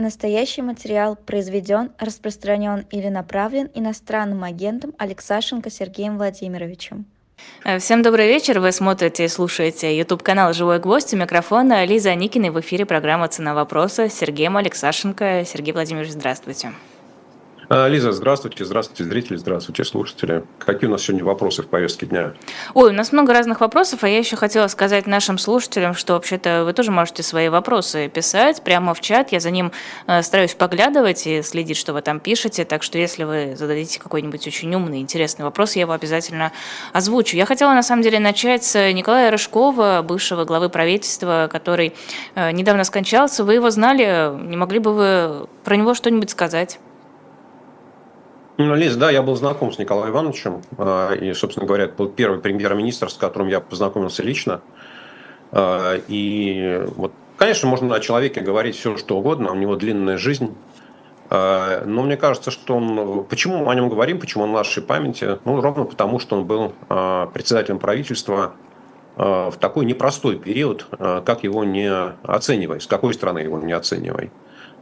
Настоящий материал произведен, распространен или направлен иностранным агентом Алексашенко Сергеем Владимировичем. Э, всем добрый вечер. Вы смотрите и слушаете YouTube-канал «Живой гвоздь». У микрофона Лиза Никина. В эфире программа «Цена вопроса» с Сергеем Алексашенко. Сергей Владимирович, здравствуйте. А, Лиза, здравствуйте, здравствуйте, зрители, здравствуйте, слушатели. Какие у нас сегодня вопросы в повестке дня? Ой, у нас много разных вопросов, а я еще хотела сказать нашим слушателям, что вообще-то вы тоже можете свои вопросы писать прямо в чат. Я за ним э, стараюсь поглядывать и следить, что вы там пишете. Так что если вы зададите какой-нибудь очень умный, интересный вопрос, я его обязательно озвучу. Я хотела на самом деле начать с Николая Рыжкова, бывшего главы правительства, который э, недавно скончался. Вы его знали, не могли бы вы про него что-нибудь сказать? Ну, Лиз, да, я был знаком с Николаем Ивановичем. А, и, собственно говоря, это был первый премьер-министр, с которым я познакомился лично. А, и вот, конечно, можно о человеке говорить все, что угодно, у него длинная жизнь. А, но мне кажется, что он... Почему мы о нем говорим, почему он в нашей памяти? Ну, ровно потому, что он был председателем правительства в такой непростой период, как его не оценивай, с какой стороны его не оценивай.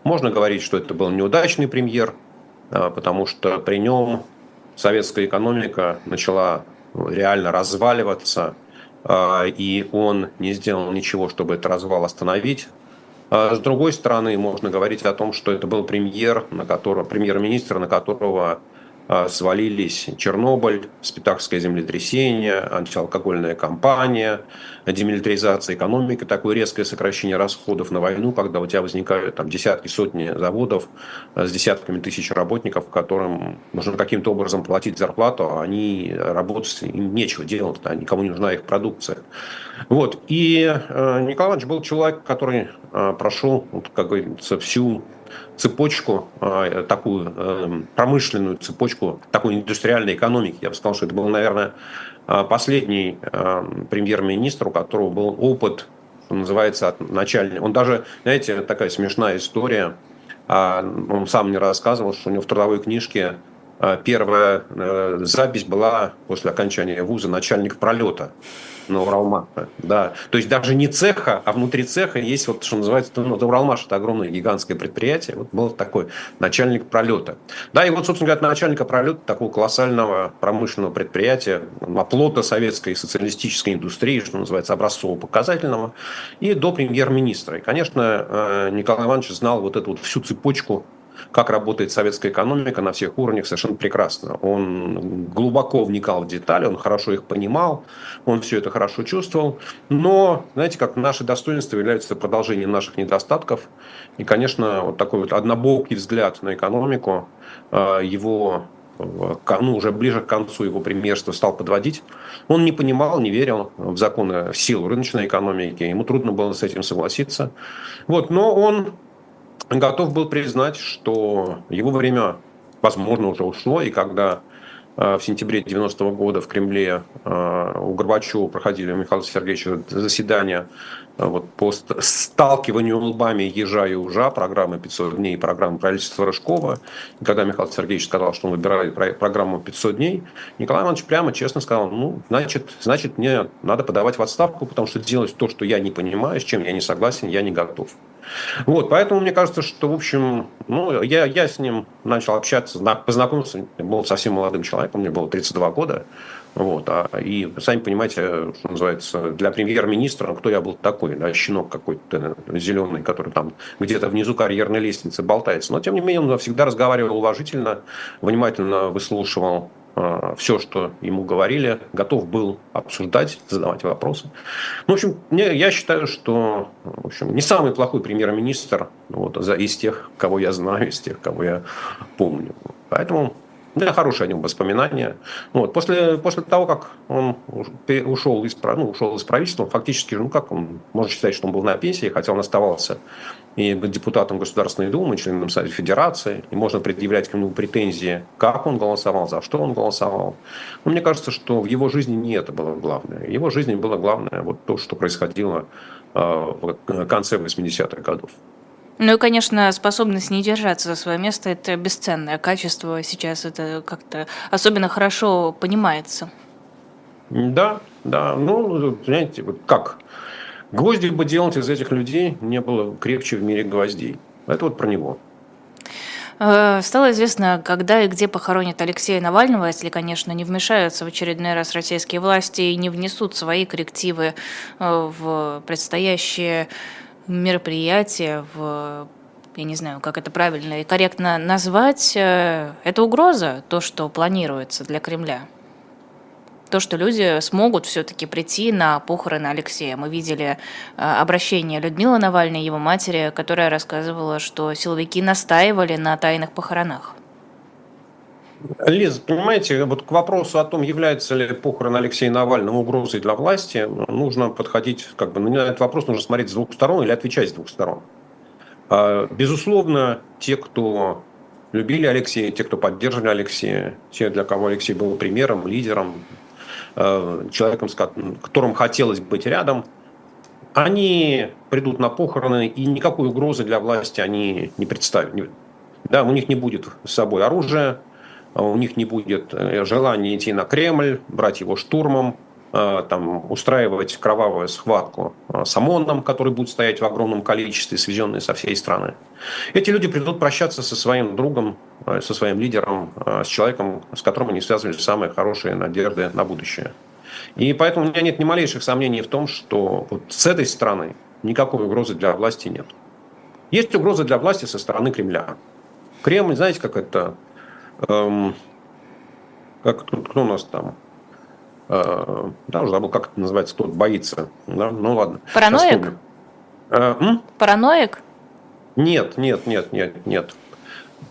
Можно говорить, что это был неудачный премьер – потому что при нем советская экономика начала реально разваливаться, а, и он не сделал ничего, чтобы этот развал остановить. А с другой стороны, можно говорить о том, что это был премьер, на которого, премьер-министр, на которого а, свалились Чернобыль, спитакское землетрясение, антиалкогольная кампания, демилитаризация экономики, такое резкое сокращение расходов на войну, когда у тебя возникают там, десятки, сотни заводов а, с десятками тысяч работников, которым нужно каким-то образом платить зарплату, а они работать, им нечего делать, а никому не нужна их продукция. Вот. И э, Николай Иванович был человек, который прошел, вот, как говорится, всю цепочку, а, такую эм, промышленную цепочку такой индустриальной экономики. Я бы сказал, что это был, наверное, а, последний эм, премьер-министр, у которого был опыт, что называется, от начальника. Он даже, знаете, такая смешная история. А, он сам мне рассказывал, что у него в трудовой книжке первая э, запись была после окончания вуза начальник пролета на Уралмаше. Да. То есть даже не цеха, а внутри цеха есть вот, что называется, ну, Уралмаш это огромное гигантское предприятие. Вот был такой начальник пролета. Да, и вот, собственно говоря, начальника пролета такого колоссального промышленного предприятия, оплота советской социалистической индустрии, что называется, образцово-показательного, и до премьер-министра. И, конечно, э, Николай Иванович знал вот эту вот всю цепочку как работает советская экономика на всех уровнях совершенно прекрасно. Он глубоко вникал в детали, он хорошо их понимал, он все это хорошо чувствовал. Но, знаете, как наши достоинства являются продолжением наших недостатков. И, конечно, вот такой вот однобокий взгляд на экономику, э, его ну, уже ближе к концу его премьерства стал подводить. Он не понимал, не верил в законы, в силу рыночной экономики. Ему трудно было с этим согласиться. Вот, но он готов был признать, что его время, возможно, уже ушло, и когда э, в сентябре 90 года в Кремле э, у Горбачева проходили у Михаила Сергеевича заседания э, вот, по сталкиванию лбами ежа и ужа, программы 500 дней, программы правительства Рыжкова. И когда Михаил Сергеевич сказал, что он выбирает программу 500 дней, Николай Иванович прямо честно сказал, ну, значит, значит, мне надо подавать в отставку, потому что делать то, что я не понимаю, с чем я не согласен, я не готов. Вот, поэтому мне кажется, что, в общем, ну, я, я с ним начал общаться, познакомился, был совсем молодым человеком, мне было 32 года. Вот, а, и сами понимаете, что называется, для премьер-министра, кто я был такой, да, щенок какой-то зеленый, который там где-то внизу карьерной лестницы болтается. Но, тем не менее, он всегда разговаривал уважительно, внимательно выслушивал все, что ему говорили, готов был обсуждать, задавать вопросы. Ну, в общем, я считаю, что в общем, не самый плохой премьер-министр вот, из тех, кого я знаю, из тех, кого я помню. Поэтому меня хорошие о нем воспоминания. Вот. После, после того, как он ушел из, ну, ушел из правительства, он фактически, ну как он, можно считать, что он был на пенсии, хотя он оставался и депутатом Государственной Думы, членом Совета Федерации, и можно предъявлять к нему претензии, как он голосовал, за что он голосовал. Но мне кажется, что в его жизни не это было главное. В его жизни было главное вот то, что происходило а, в конце 80-х годов. Ну и, конечно, способность не держаться за свое место – это бесценное качество. Сейчас это как-то особенно хорошо понимается. Да, да. Ну, понимаете, вот как? Гвозди бы делать из этих людей не было крепче в мире гвоздей. Это вот про него. Э, стало известно, когда и где похоронят Алексея Навального, если, конечно, не вмешаются в очередной раз российские власти и не внесут свои коррективы э, в предстоящее мероприятие, в я не знаю, как это правильно и корректно назвать, э, это угроза, то, что планируется для Кремля то, что люди смогут все-таки прийти на похороны Алексея. Мы видели э, обращение Людмилы Навальной, его матери, которая рассказывала, что силовики настаивали на тайных похоронах. Лиза, понимаете, вот к вопросу о том, является ли похорон Алексея Навального угрозой для власти, нужно подходить, как бы, на этот вопрос нужно смотреть с двух сторон или отвечать с двух сторон. А, безусловно, те, кто любили Алексея, те, кто поддерживали Алексея, те, для кого Алексей был примером, лидером, человеком, с которым хотелось быть рядом, они придут на похороны, и никакой угрозы для власти они не представят. Да, у них не будет с собой оружия, у них не будет э, желания идти на Кремль, брать его штурмом, Э, там, устраивать кровавую схватку э, с ОМОНом, который будет стоять в огромном количестве, свезенные со всей страны. Эти люди придут прощаться со своим другом, э, со своим лидером, с человеком, с которым они связывали самые хорошие надежды на будущее. И поэтому у меня нет ни малейших сомнений в том, что вот с этой стороны никакой угрозы для власти нет. Есть угроза для власти со стороны Кремля. Кремль, знаете, как это... Эм, как, кто у нас там? Э, да, уже забыл, как это называется, кто боится. Да? Ну ладно. Параноик? Э, Параноик? Нет, нет, нет, нет, нет.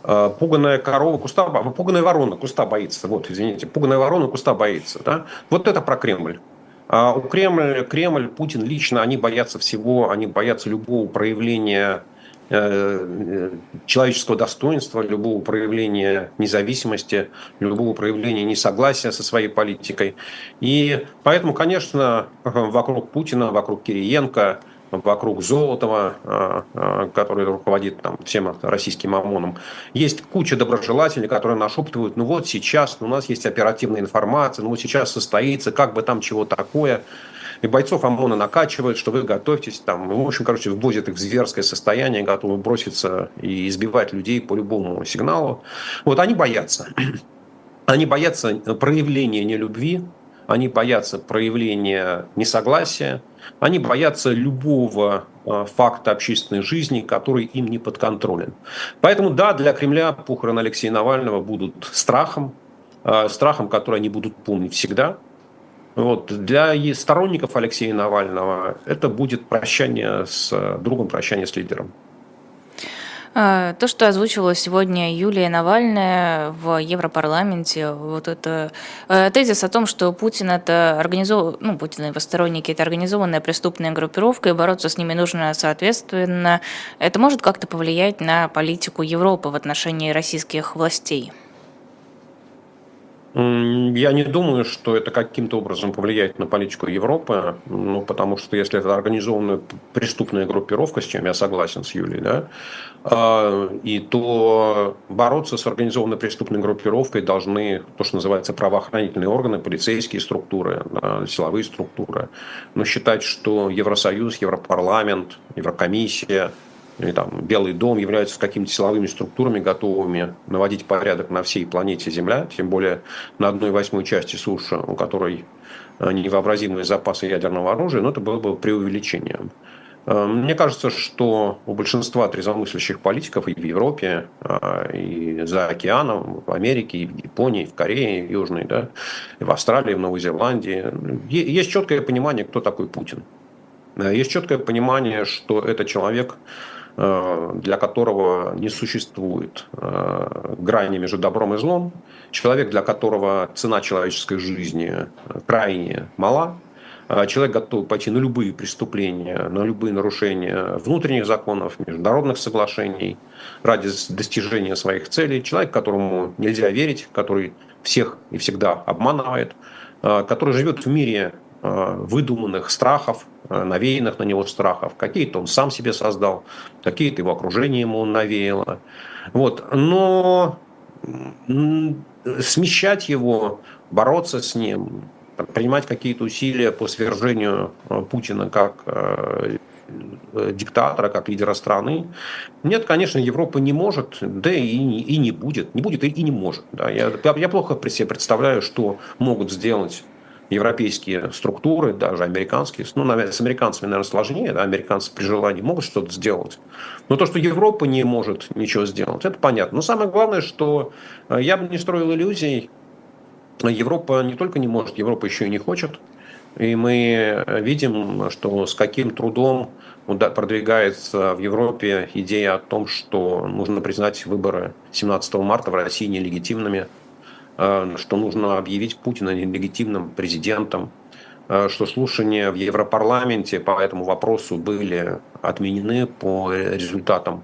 Э, пуганая корова куста, пуганая ворона куста боится. Вот, извините, пуганая ворона куста боится. Да? Вот это про Кремль. А у Кремля, Кремль, Путин лично, они боятся всего, они боятся любого проявления человеческого достоинства, любого проявления независимости, любого проявления несогласия со своей политикой. И поэтому, конечно, вокруг Путина, вокруг Кириенко, вокруг Золотова, э, э, который руководит там, всем российским ОМОНом. Есть куча доброжелателей, которые нашептывают, ну вот сейчас у нас есть оперативная информация, ну вот сейчас состоится, как бы там чего такое и бойцов ОМОНа накачивают, что вы готовьтесь, там, в общем, короче, вводят их в зверское состояние, готовы броситься и избивать людей по любому сигналу. Вот они боятся. Они боятся проявления нелюбви, они боятся проявления несогласия, они боятся любого а, факта общественной жизни, который им не подконтролен. Поэтому, да, для Кремля похороны Алексея Навального будут страхом, а, страхом, который они будут помнить всегда – вот. Для сторонников Алексея Навального это будет прощание с другом, прощание с лидером. А, то, что озвучивала сегодня Юлия Навальная в Европарламенте, вот это э, тезис о том, что Путин это организов... ну, Путин и его сторонники это организованная преступная группировка, и бороться с ними нужно соответственно. Это может как-то повлиять на политику Европы в отношении российских властей? Я не думаю, что это каким-то образом повлияет на политику Европы, ну, потому что если это организованная преступная группировка, с чем я согласен с Юлей, да, а, и то бороться с организованной преступной группировкой должны то, что называется правоохранительные органы, полицейские структуры, да, силовые структуры. Но считать, что Евросоюз, Европарламент, Еврокомиссия – или там Белый дом являются какими-то силовыми структурами, готовыми наводить порядок на всей планете Земля, тем более на одной восьмой части суши, у которой э, невообразимые запасы ядерного оружия, но это было бы преувеличением. Э, мне кажется, что у большинства трезвомыслящих политиков и в Европе, э, и за океаном, в Америке, и в Японии, и в Корее, и в Южной, да, и в Австралии, и в Новой Зеландии, есть четкое понимание, кто такой Путин. Есть четкое понимание, что это человек, для которого не существует э, грани между добром и злом, человек, для которого цена человеческой жизни крайне мала, э, человек готов пойти на любые преступления, на любые нарушения внутренних законов, международных соглашений ради достижения своих целей, человек, которому нельзя верить, который всех и всегда обманывает, который живет в мире выдуманных страхов, Э, навеянных на него страхов. Какие-то он сам себе создал, какие-то его окружение ему навеяло. Вот. Но смещать его, бороться с ним, принимать какие-то усилия по свержению э, Путина как э, диктатора, как лидера страны. Нет, конечно, Европа не может, да и, и не будет. Не будет и, и не может. Да. Я, я плохо себе представляю, что могут сделать европейские структуры, даже американские, ну, с американцами, наверное, сложнее, да, американцы при желании могут что-то сделать. Но то, что Европа не может ничего сделать, это понятно. Но самое главное, что я бы не строил иллюзий, Европа не только не может, Европа еще и не хочет. И мы видим, что с каким трудом продвигается в Европе идея о том, что нужно признать выборы 17 марта в России нелегитимными, э, что нужно объявить Путина нелегитимным президентом, э, что слушания в Европарламенте по этому вопросу были отменены по результатам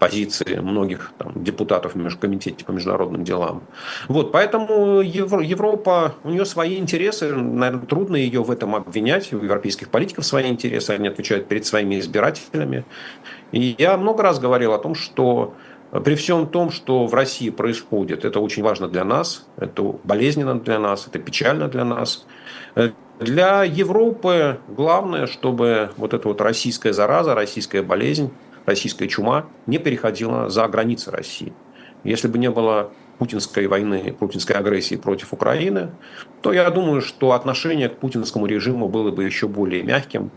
позиции многих там, депутатов в Межкомитете по международным делам. Вот, поэтому Европа, у нее свои интересы, наверное, трудно ее в этом обвинять, у европейских политиков свои интересы, они отвечают перед своими избирателями. И я много раз говорил о том, что при всем том, что в России происходит, это очень важно для нас, это болезненно для нас, это печально для нас. Для Европы главное, чтобы вот эта вот российская зараза, российская болезнь российская чума не переходила за границы России. Если бы не было путинской войны, путинской агрессии против Украины, то я думаю, что отношение к путинскому режиму было бы еще более мягким,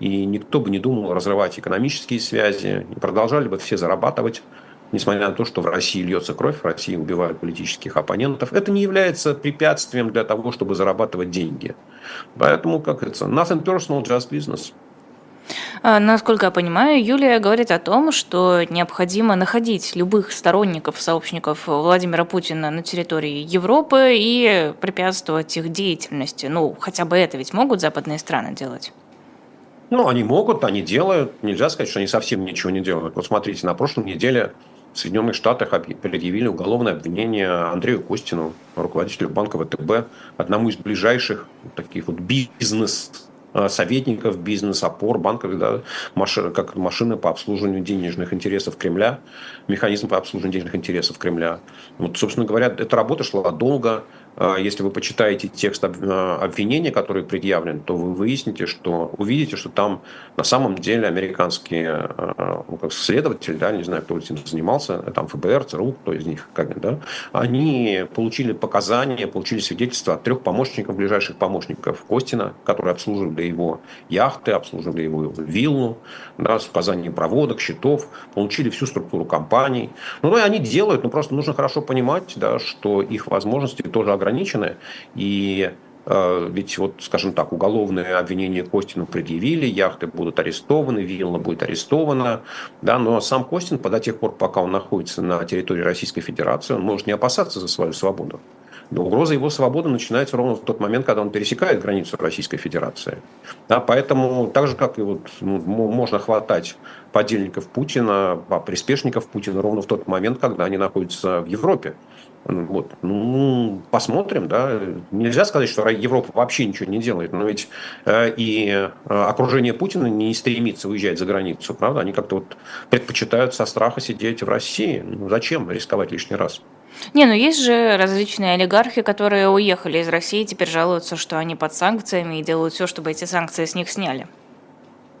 и никто бы не думал разрывать экономические связи, и продолжали бы все зарабатывать, несмотря на то, что в России льется кровь, в России убивают политических оппонентов. Это не является препятствием для того, чтобы зарабатывать деньги. Поэтому, как говорится, nothing personal, just business. А, насколько я понимаю, Юлия говорит о том, что необходимо находить любых сторонников, сообщников Владимира Путина на территории Европы и препятствовать их деятельности. Ну, хотя бы это ведь могут западные страны делать? Ну, они могут, они делают. Нельзя сказать, что они совсем ничего не делают. Вот смотрите, на прошлой неделе в Соединенных Штатах предъявили уголовное обвинение Андрею Костину, руководителю банка ВТБ, одному из ближайших таких вот бизнес Э, советников, бизнес-опор, банков, да, машина, как машина по обслуживанию денежных интересов Кремля, механизм по обслуживанию денежных интересов Кремля. Вот, собственно говоря, эта работа шла долго, а, если вы почитаете текст а, обвинения, который предъявлен, то вы выясните, что увидите, что там на самом деле американские а, ну, как следователи, да, не знаю, кто этим занимался, там ФБР, ЦРУ, кто из них, как, да, они получили показания, получили свидетельства от трех помощников, ближайших помощников Костина, которые обслуживали его яхты, обслуживали его виллу, да, с указанием проводок, счетов, получили всю структуру компаний. Ну, и они делают, но просто нужно хорошо понимать, да, что их возможности тоже ограничены. И э, ведь вот, скажем так, уголовное обвинение Костину предъявили, яхты будут арестованы, вилла будет арестована, да, но сам Костин, до тех пор, пока он находится на территории Российской Федерации, он может не опасаться за свою свободу. Но угроза его свободы начинается ровно в тот момент, когда он пересекает границу Российской Федерации. Да, поэтому так же, как и вот, ну, можно хватать подельников Путина, приспешников Путина ровно в тот момент, когда они находятся в Европе. Вот. Ну, посмотрим, да. Нельзя сказать, что Европа вообще ничего не делает, но ведь э, и э, окружение Путина не стремится уезжать за границу, правда? Они как-то вот предпочитают со страха сидеть в России. Ну, зачем рисковать лишний раз? Не, ну есть же различные олигархи, которые уехали из России, теперь жалуются, что они под санкциями и делают все, чтобы эти санкции с них сняли.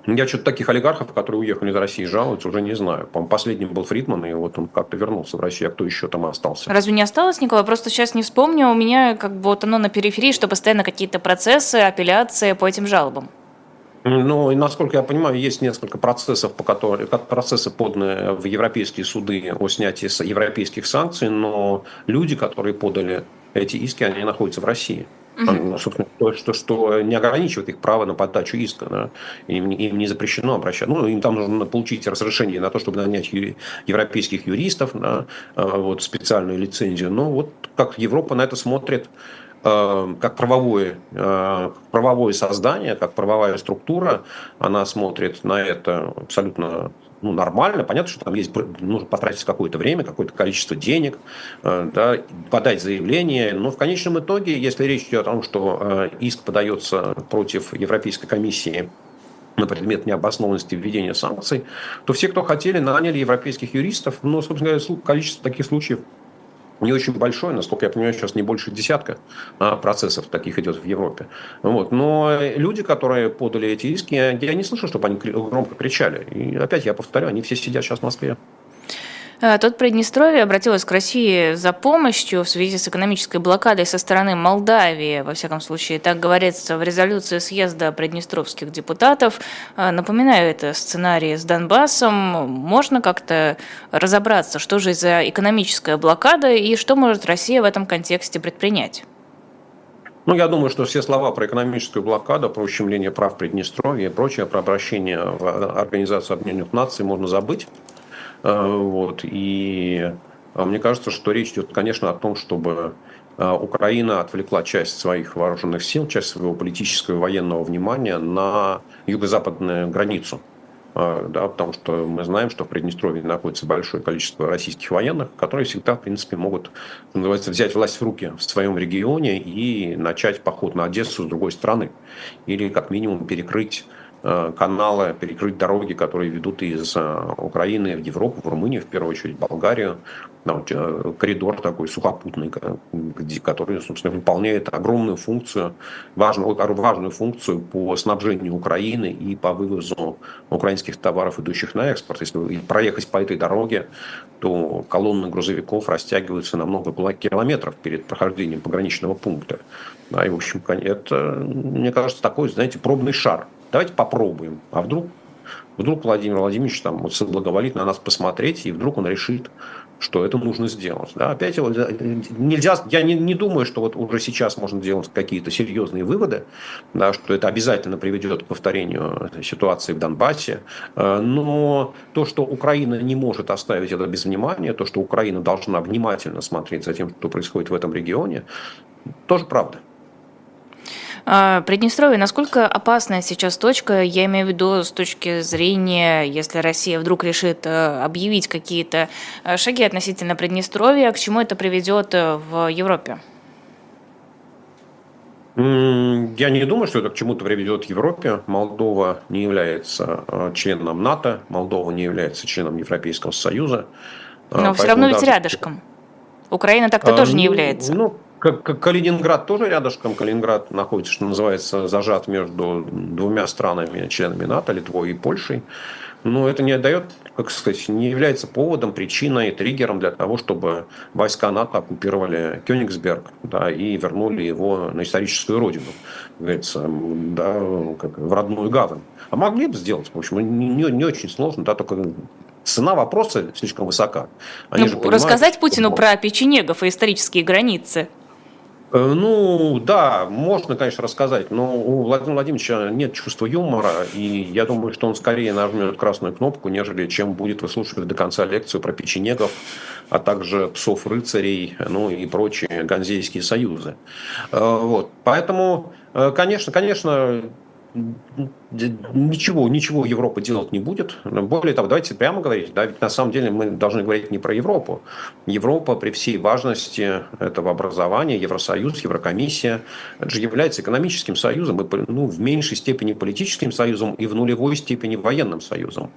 Я что-то таких олигархов, которые уехали из России, жалуются, уже не знаю. По-моему, последним был Фридман, и вот он как-то вернулся в Россию. А кто еще там остался? Разве не осталось никого? Просто сейчас не вспомню. У меня как бы вот оно на периферии, что постоянно какие-то процессы, апелляции по этим жалобам. Ну, и насколько я понимаю, есть несколько процессов, по которым, процессы поданы в европейские суды о снятии европейских санкций, но люди, которые подали эти иски, они находятся в России. Угу. Собственно, то, что, что не ограничивает их право на подачу иска. Да? Им, им не запрещено обращаться. Ну, им там нужно получить разрешение на то, чтобы нанять европейских юристов, да? А, вот, специальную лицензию. Но вот как Европа на это смотрит, а, как правовое, а, правовое создание, как правовая структура, она смотрит на это абсолютно ну, нормально. Понятно, что там есть, нужно потратить какое-то время, какое-то количество денег, э, да, подать заявление. Но в конечном итоге, если речь идет о том, что э, иск подается против Европейской комиссии на предмет необоснованности введения санкций, то все, кто хотели, наняли европейских юристов. Но, собственно говоря, количество таких случаев не очень большой, насколько я понимаю, сейчас не больше десятка а, процессов таких идет в Европе. Вот. Но люди, которые подали эти иски, я не слышал, чтобы они громко кричали. И опять я повторю, они все сидят сейчас в Москве. Э, Тут Приднестровье обратилось к России за помощью в связи с экономической блокадой со стороны Молдавии. Во всяком случае, так говорится в резолюции съезда приднестровских депутатов. Э, напоминаю, это сценарий с Донбассом. Можно как-то разобраться, что же за экономическая блокада и что может Россия в этом контексте предпринять? Ну, я думаю, что все слова про экономическую блокаду, про ущемление прав Приднестровья и прочее, про обращение в Организацию Объединенных Наций можно забыть. Э, вот. И э, мне кажется, что речь идет, конечно, о том, чтобы э, Украина отвлекла часть своих вооруженных сил, часть своего политического и военного внимания на юго-западную границу. Да, потому что мы знаем, что в Приднестровье находится большое количество российских военных, которые всегда, в принципе, могут, называется, взять власть в руки в своем регионе и начать поход на Одессу с другой стороны. Или, как минимум, перекрыть каналы, перекрыть дороги, которые ведут из э, Украины в Европу, в Румынию, в первую очередь, в Болгарию. Э, коридор такой сухопутный, который, собственно, выполняет огромную функцию, важную, важную функцию по снабжению Украины и по вывозу украинских товаров, идущих на экспорт. Если проехать по этой дороге, то колонны грузовиков растягиваются на много километров перед прохождением пограничного пункта. Да, и, в общем, это, мне кажется, такой, знаете, пробный шар Давайте попробуем. А вдруг, вдруг Владимир Владимирович там вот благоволит на нас посмотреть, и вдруг он решит, что это нужно сделать. Да, опять нельзя, я не, не думаю, что вот уже сейчас можно делать какие-то серьезные выводы, да, что это обязательно приведет к повторению ситуации в Донбассе. Э, но то, что Украина не может оставить это без внимания, то, что Украина должна внимательно смотреть за тем, что происходит в этом регионе, тоже правда. А, Приднестровье, насколько опасная сейчас точка, я имею в виду с точки зрения, если Россия вдруг решит э, объявить какие-то э, шаги относительно Приднестровья, к чему это приведет э, в Европе? Я не думаю, что это к чему-то приведет в Европе. Молдова не является членом НАТО, Молдова не является членом Европейского Союза. Но Поэтому все равно ведь даже... рядышком. Украина так-то а, тоже ну, не является. Ну, Калининград тоже рядышком. Калининград находится, что называется, зажат между двумя странами, членами НАТО, Литвой и Польшей. Но это не дает, как сказать, не является поводом, причиной, триггером для того, чтобы войска НАТО оккупировали Кёнигсберг да, и вернули его на историческую родину, говорится, да, как в родную гавань. А могли бы сделать, в общем, не, не, не очень сложно, да, только цена вопроса слишком высока. Они ну, же понимают, рассказать Путину что... про печенегов и исторические границы. Э, ну, да, можно, конечно, рассказать, но у Владимира Владимировича нет чувства юмора, и я думаю, что он скорее нажмет красную кнопку, нежели чем будет выслушивать до конца лекцию про печенегов, а также псов-рыцарей, ну и прочие ганзейские союзы. Э, вот. Поэтому, э, конечно, конечно, ничего, ничего Европа делать не будет. Более того, давайте прямо говорить, да, ведь на самом деле мы должны говорить не про Европу. Европа при всей важности этого образования, Евросоюз, Еврокомиссия, это же является экономическим союзом, и, ну, в меньшей степени политическим союзом и в нулевой степени военным союзом.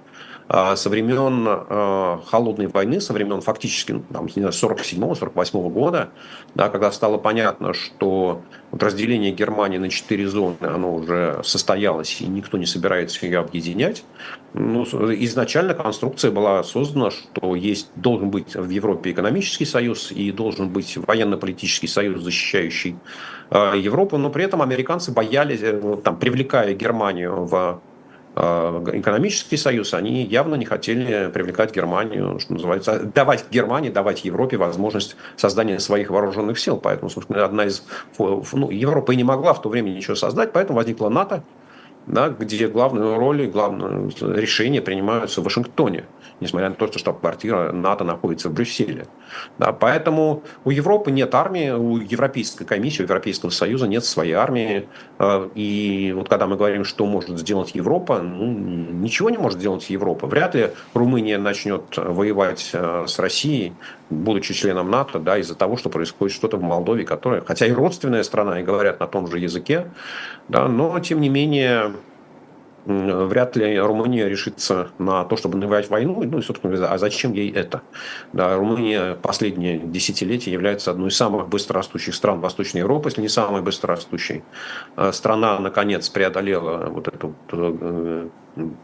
А, со времен а, Холодной войны, со времен фактически ну, там, 47-48 года, да, когда стало понятно, что вот разделение Германии на четыре зоны, оно уже состоялось, и никто не собирается ее объединять. Ну, изначально конструкция была создана, что есть, должен быть в Европе экономический союз и должен быть военно-политический союз, защищающий а, Европу, но при этом американцы боялись, э, там, привлекая Германию в Э, экономический союз, они явно не хотели привлекать Германию, что называется, давать Германии, давать Европе возможность создания своих вооруженных сил. Поэтому, собственно, одна из... Ну, Европа и не могла в то время ничего создать, поэтому возникла НАТО, да, где главную роль и главное решения принимаются в Вашингтоне, несмотря на то, что штаб-квартира НАТО находится в Брюсселе. Да, поэтому у Европы нет армии, у Европейской комиссии, у Европейского Союза нет своей армии. Э, и вот когда мы говорим, что может сделать Европа, ну, ничего не может сделать Европа. Вряд ли Румыния начнет воевать э, с Россией, будучи членом НАТО, да, из-за того, что происходит что-то в Молдове, которая, хотя и родственная страна, и говорят на том же языке, да, но тем не менее вряд ли Румыния решится на то, чтобы навязать войну. Ну и, собственно, а зачем ей это? Да, Румыния последние десятилетия является одной из самых быстрорастущих стран Восточной Европы, если не самой быстрорастущей. Э, страна, наконец, преодолела вот эту э,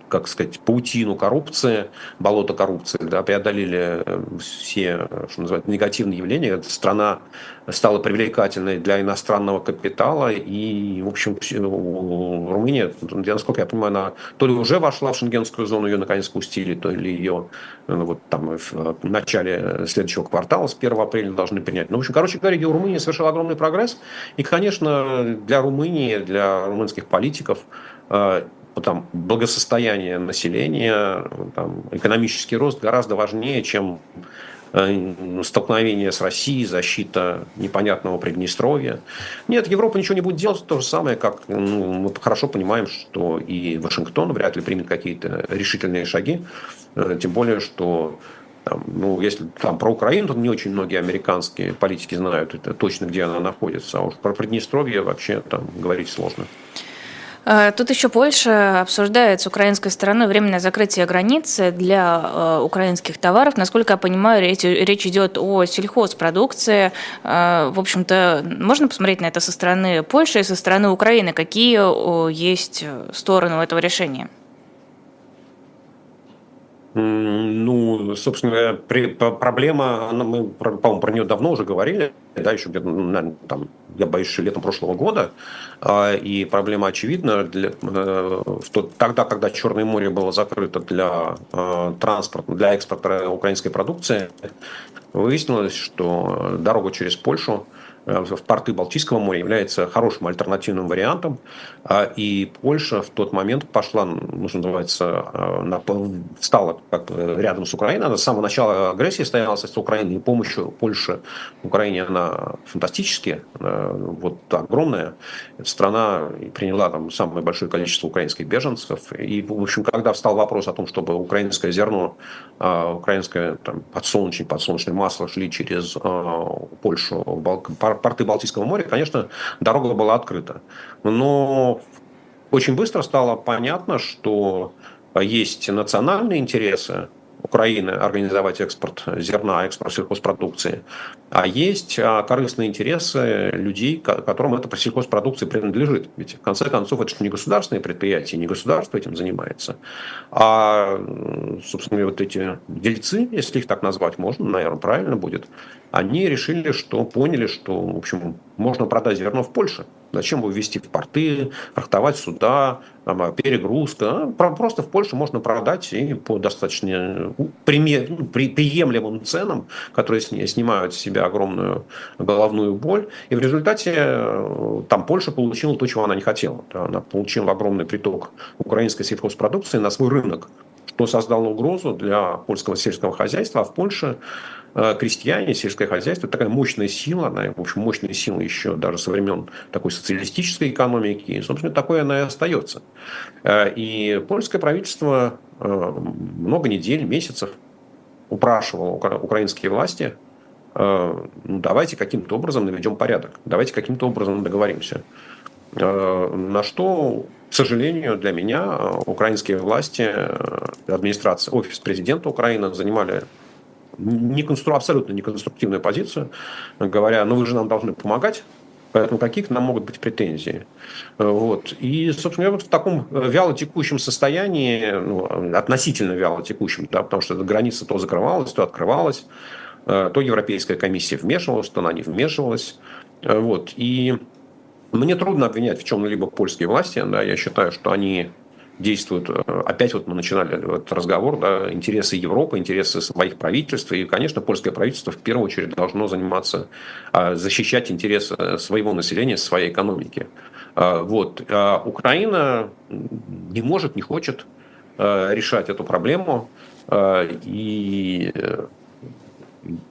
как сказать, паутину коррупции, болото коррупции, да, преодолели э, все, что называется, негативные явления. Эта страна стала привлекательной для иностранного капитала, и, в общем, Румыния, насколько я понимаю, она то ли уже вошла в шенгенскую зону, ее наконец пустили, то ли ее ну, вот там в начале следующего квартала, с 1 апреля должны принять. Ну, в общем, короче говоря, Румыния совершила огромный прогресс, и, конечно, для Румынии, для румынских политиков э, там, благосостояние населения, там, экономический рост гораздо важнее, чем э, столкновение с Россией, защита непонятного Приднестровья. Нет, Европа ничего не будет делать, то же самое, как ну, мы хорошо понимаем, что и Вашингтон вряд ли примет какие-то решительные шаги, э, тем более, что там, ну, если там про Украину, то не очень многие американские политики знают это точно, где она находится, а уж про Приднестровье вообще там говорить сложно. Э, тут еще Польша обсуждает с украинской стороны временное закрытие границы для э, украинских товаров. Насколько я понимаю, речь, идет о сельхозпродукции. Э, в общем-то, можно посмотреть на это со стороны Польши и со стороны Украины. Какие есть стороны этого решения? Ну, собственно, при, проблема, она, мы, по-моему, про нее давно уже говорили, да, еще где-то, наверное, там, я боюсь, что летом прошлого года, а, и проблема очевидна. Для, э, в тот, тогда, когда Черное море было закрыто для э, транспорта, для экспорта украинской продукции, выяснилось, что дорога через Польшу Э, в порты Балтийского моря является хорошим альтернативным вариантом. А, и Польша в тот момент пошла, ну, что называется, э, на, стала как рядом с Украиной. Она с самого начала агрессии стояла с Украиной, и помощь Польши Украине, она фантастически, э, вот огромная. Страна приняла там самое большое количество украинских беженцев. И, в общем, когда встал вопрос о том, чтобы украинское зерно, украинское там, подсолнечник, подсолнечное масло шли через Польшу в порты Балтийского моря, конечно, дорога была открыта. Но очень быстро стало понятно, что есть национальные интересы, Украины организовать экспорт зерна, экспорт сельхозпродукции, а есть а, корыстные интересы людей, которым эта сельхозпродукция принадлежит. Ведь в конце концов это же не государственное предприятие, не государство этим занимается, а, собственно, вот эти дельцы, если их так назвать можно, наверное, правильно будет, они решили, что поняли, что, в общем, можно продать зерно в Польше. Зачем его везти в порты, фрахтовать сюда, а, перегрузка. Просто в Польше можно продать и по достаточно ну, приемлемым ценам, которые снимают с себя огромную головную боль. И в результате э, там Польша получила то, чего она не хотела. Она получила огромный приток украинской сельхозпродукции на свой рынок, что создало угрозу для польского сельского хозяйства. А в Польше Э, крестьяне, сельское хозяйство, такая мощная сила, она, в общем, мощная сила еще даже со времен такой социалистической экономики, и, собственно, такое она и остается. Э, и польское правительство много недель, месяцев упрашивало украинские власти, ну, давайте каким-то образом наведем порядок, давайте каким-то образом договоримся. На что, к сожалению, для меня украинские власти, администрация, офис президента Украины занимали не констру, абсолютно неконструктивную позицию, говоря, ну вы же нам должны помогать, Поэтому какие к нам могут быть претензии? Вот. И, собственно, я вот в таком вяло текущем состоянии, ну, относительно вяло текущем, да, потому что эта граница то закрывалась, то открывалась, то Европейская комиссия вмешивалась, то она не вмешивалась. Вот. И мне трудно обвинять в чем-либо польские власти. Да, я считаю, что они действуют, э, опять вот мы начинали этот разговор, да, интересы Европы, интересы своих правительств, и, конечно, польское правительство в первую очередь должно заниматься, защищать интересы своего населения, своей экономики. Вот. А Украина не может, не хочет э, решать эту проблему, и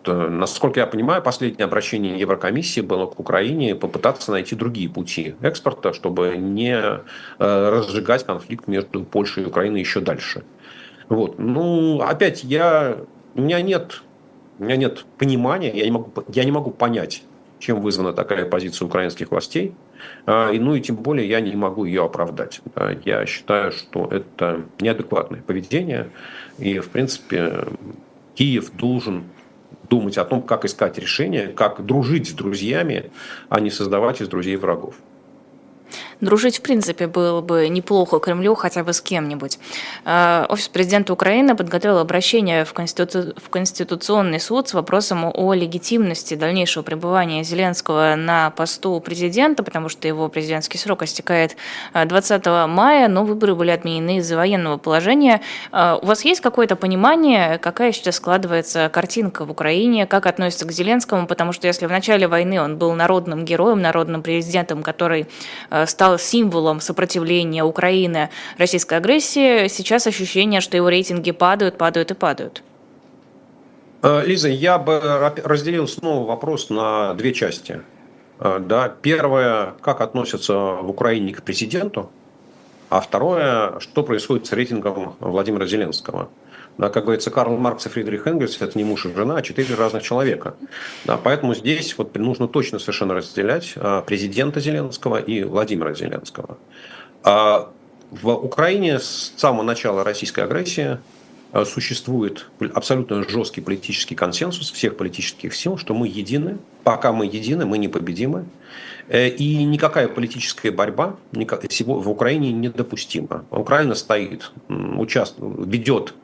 Насколько я понимаю, последнее обращение Еврокомиссии было к Украине попытаться найти другие пути экспорта, чтобы не э, разжигать конфликт между Польшей и Украиной еще дальше. Вот. Ну, опять, я, у меня нет, у меня нет понимания, я не могу, я не могу понять, чем вызвана такая позиция украинских властей – Ну и тем более я не могу ее оправдать. Я считаю, что это неадекватное поведение. И, в принципе, Киев должен думать о том, как искать решения, как дружить с друзьями, а не создавать из друзей врагов. Дружить, в принципе, было бы неплохо Кремлю хотя бы с кем-нибудь. А, офис президента Украины подготовил обращение в, Конститу... в Конституционный суд с вопросом о легитимности дальнейшего пребывания Зеленского на посту президента, потому что его президентский срок истекает 20 а, мая, но выборы были отменены из-за военного положения. А, у вас есть какое-то понимание, какая сейчас складывается картинка в Украине, как относится к Зеленскому, потому что если в начале войны он был народным героем, народным президентом, который стал стал символом сопротивления Украины российской агрессии, сейчас ощущение, что его рейтинги падают, падают и падают. Э, Лиза, я бы разделил снова вопрос на две части. Э, да, первое, как относятся в Украине к президенту, а второе, что происходит с рейтингом Владимира Зеленского. Да, как говорится, Карл Маркс и Фридрих Энгельс – это не муж и жена, а четыре разных человека. Да, поэтому здесь вот нужно точно совершенно разделять а, президента Зеленского и Владимира Зеленского. А в Украине с самого начала российской агрессии а, существует абсолютно жесткий политический консенсус всех политических сил, что мы едины. Пока мы едины, мы непобедимы. Э, и никакая политическая борьба в Украине недопустима. Украина стоит, участвует, ведет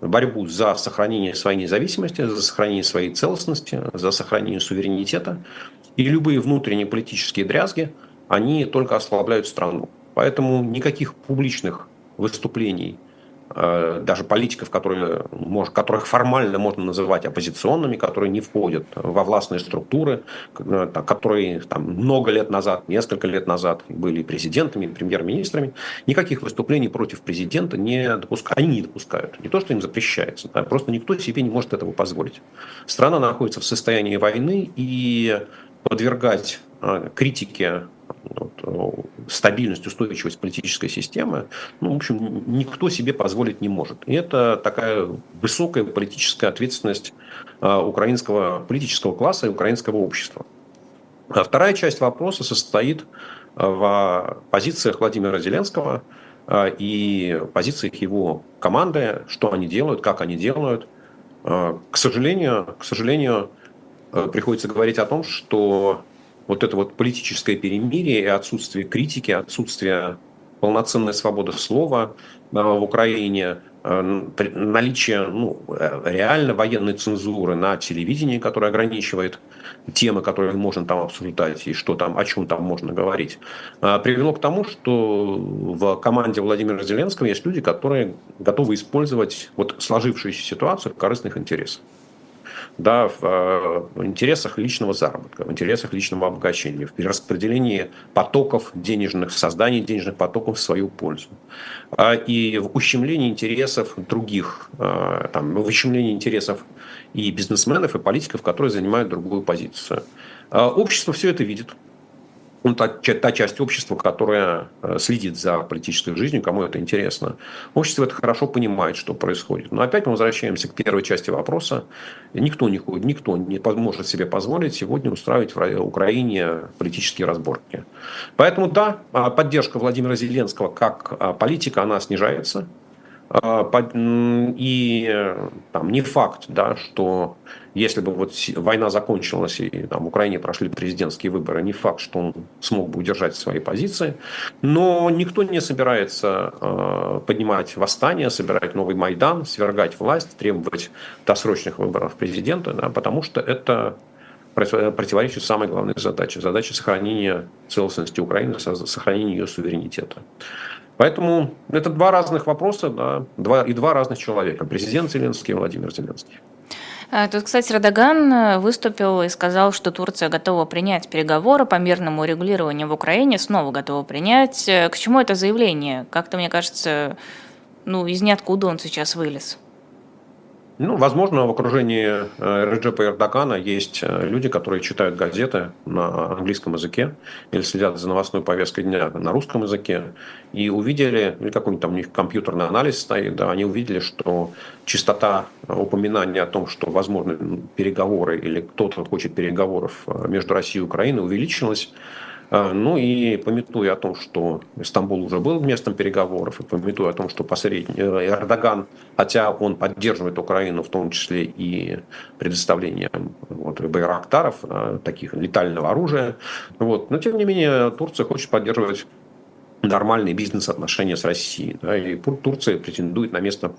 борьбу за сохранение своей независимости, за сохранение своей целостности, за сохранение суверенитета. И любые внутренние политические дрязги, они только ослабляют страну. Поэтому никаких публичных выступлений даже политиков, которые, которых формально можно называть оппозиционными, которые не входят во властные структуры, э, которые там, много лет назад, несколько лет назад были президентами, премьер-министрами, никаких выступлений против президента не допускают. Они не допускают. Не то, что им запрещается, да, просто никто себе не может этого позволить. Страна находится в состоянии войны, и подвергать э, критике вот, э, стабильность, устойчивость политической системы, ну, в общем, никто себе позволить не может. И это такая высокая политическая ответственность э, украинского политического класса и украинского общества. А вторая часть вопроса состоит э, в позициях Владимира Зеленского и позициях его команды, что они делают, как они делают. К сожалению, к сожалению, приходится говорить о том, что вот это вот политическое перемирие и отсутствие критики, отсутствие полноценной свободы слова э, в Украине, э, наличие ну, э, реально военной цензуры на телевидении, которая ограничивает темы, которые можно там обсуждать и что там, о чем там можно говорить, привело к тому, что в команде Владимира Зеленского есть люди, которые готовы использовать вот сложившуюся ситуацию в корыстных интересах да, в э, интересах личного заработка, в интересах личного обогащения, в перераспределении потоков денежных, в создании денежных потоков в свою пользу. А, и в ущемлении интересов других, э, там, в ущемлении интересов и бизнесменов, и политиков, которые занимают другую позицию. А, общество все это видит ну, та, та часть общества, которая э, следит за политической жизнью, кому это интересно. Общество это хорошо понимает, что происходит. Но опять мы возвращаемся к первой части вопроса. Никто не, никто не может себе позволить сегодня устраивать в Украине политические разборки. Поэтому да, а, поддержка Владимира Зеленского как а, политика, она снижается. А, и э, там не факт, да, что если бы вот война закончилась и там, в Украине прошли президентские выборы, не факт, что он смог бы удержать свои позиции. Но никто не собирается э, поднимать восстание, собирать новый Майдан, свергать власть, требовать досрочных выборов президента, да, потому что это противоречит самой главной задаче. Задаче сохранения целостности Украины, сохранения ее суверенитета. Поэтому это два разных вопроса да, два, и два разных человека. Президент Зеленский и Владимир Зеленский. А, тут, кстати, Радаган э, выступил и сказал, что Турция готова принять переговоры по мирному урегулированию в Украине, снова готова принять. Э, к чему это заявление? Как-то, мне кажется, ну, из ниоткуда он сейчас вылез. Ну, возможно, в окружении э, Реджепа Эрдогана есть э, люди, которые читают газеты на английском языке или следят за новостной повесткой дня на русском языке и увидели, или какой-нибудь там у них компьютерный анализ стоит, да, они увидели, что частота упоминания о том, что возможны переговоры или кто-то хочет переговоров э, между Россией и Украиной увеличилась ну и пометуя о том, что Стамбул уже был местом переговоров, и пометуя о том, что посредник э, Эрдоган, хотя он поддерживает Украину, в том числе и предоставление вот, байрактаров, а, таких летального оружия, вот, но тем не менее Турция хочет поддерживать нормальные бизнес-отношения с Россией. Да, и Турция претендует на место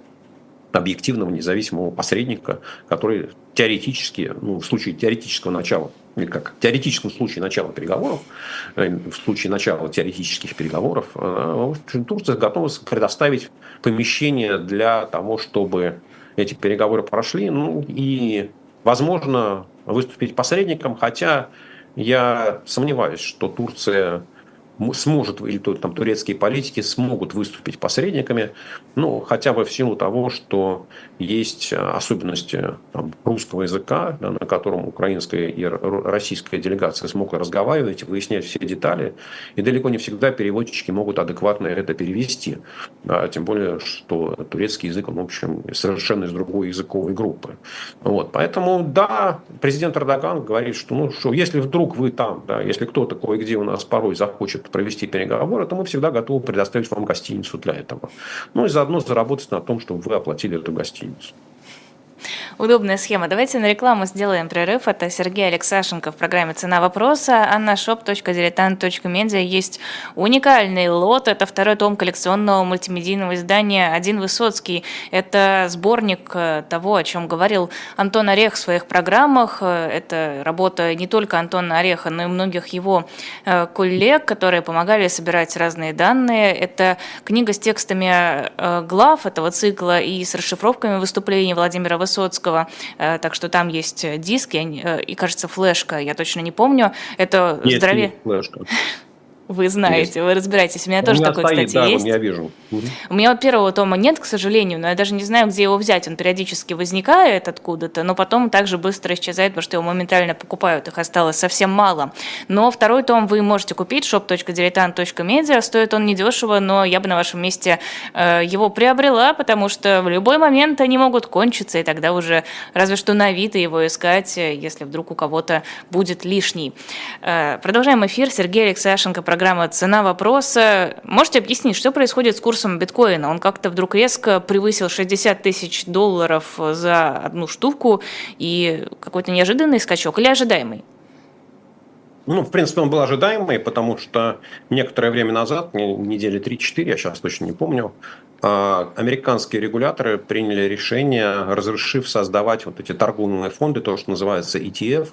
объективного независимого посредника, который теоретически, ну, в случае теоретического начала, или как теоретическом случае начала переговоров, э, в случае начала теоретических переговоров, э, Турция готова предоставить помещение для того, чтобы эти переговоры прошли, ну и, возможно, выступить посредником, хотя я сомневаюсь, что Турция сможет, или там турецкие политики смогут выступить посредниками, ну, хотя бы в силу того, что есть особенности там, русского языка, да, на котором украинская и российская делегация смогут разговаривать, выяснять все детали, и далеко не всегда переводчики могут адекватно это перевести. Да, тем более, что турецкий язык, он, в общем, совершенно из другой языковой группы. Вот, поэтому, да, президент Эрдоган говорит, что, ну, что если вдруг вы там, да, если кто-то кое-где у нас порой захочет провести переговоры, то мы всегда готовы предоставить вам гостиницу для этого. Ну и заодно заработать на том, чтобы вы оплатили эту гостиницу. Удобная схема. Давайте на рекламу сделаем прерыв. Это Сергей Алексашенко в программе «Цена вопроса». А на shop.diletant.media есть уникальный лот. Это второй том коллекционного мультимедийного издания «Один Высоцкий». Это сборник э, того, о чем говорил Антон Орех в своих программах. Э, это работа не только Антона Ореха, но и многих его э, коллег, которые помогали собирать разные данные. Это книга с текстами глав этого цикла и с расшифровками выступлений Владимира Высоцкого Высоцкого, э, так что там есть диск э, и, кажется, флешка, я точно не помню. Это здоровее... флешка. Вы знаете, есть. вы разбираетесь. У меня тоже у меня такой, стоит, кстати, да, есть. Я вижу. У меня вот первого тома нет, к сожалению, но я даже не знаю, где его взять. Он периодически возникает откуда-то, но потом также быстро исчезает, потому что его моментально покупают. Их осталось совсем мало. Но второй том вы можете купить shop.diletant.media. Стоит он недешево, но я бы на вашем месте э, его приобрела, потому что в любой момент они могут кончиться, и тогда уже разве что на Авито его искать, э, если вдруг у кого-то будет лишний. Э, продолжаем эфир. Сергей Алексашенко, программа «Цена вопроса». Можете объяснить, что происходит с курсом биткоина? Он как-то вдруг резко превысил 60 тысяч долларов за одну штуку, и какой-то неожиданный скачок или ожидаемый? Ну, в принципе, он был ожидаемый, потому что некоторое время назад, недели 3-4, я сейчас точно не помню, а, американские регуляторы приняли решение, разрешив создавать вот эти торговые фонды, то, что называется ETF,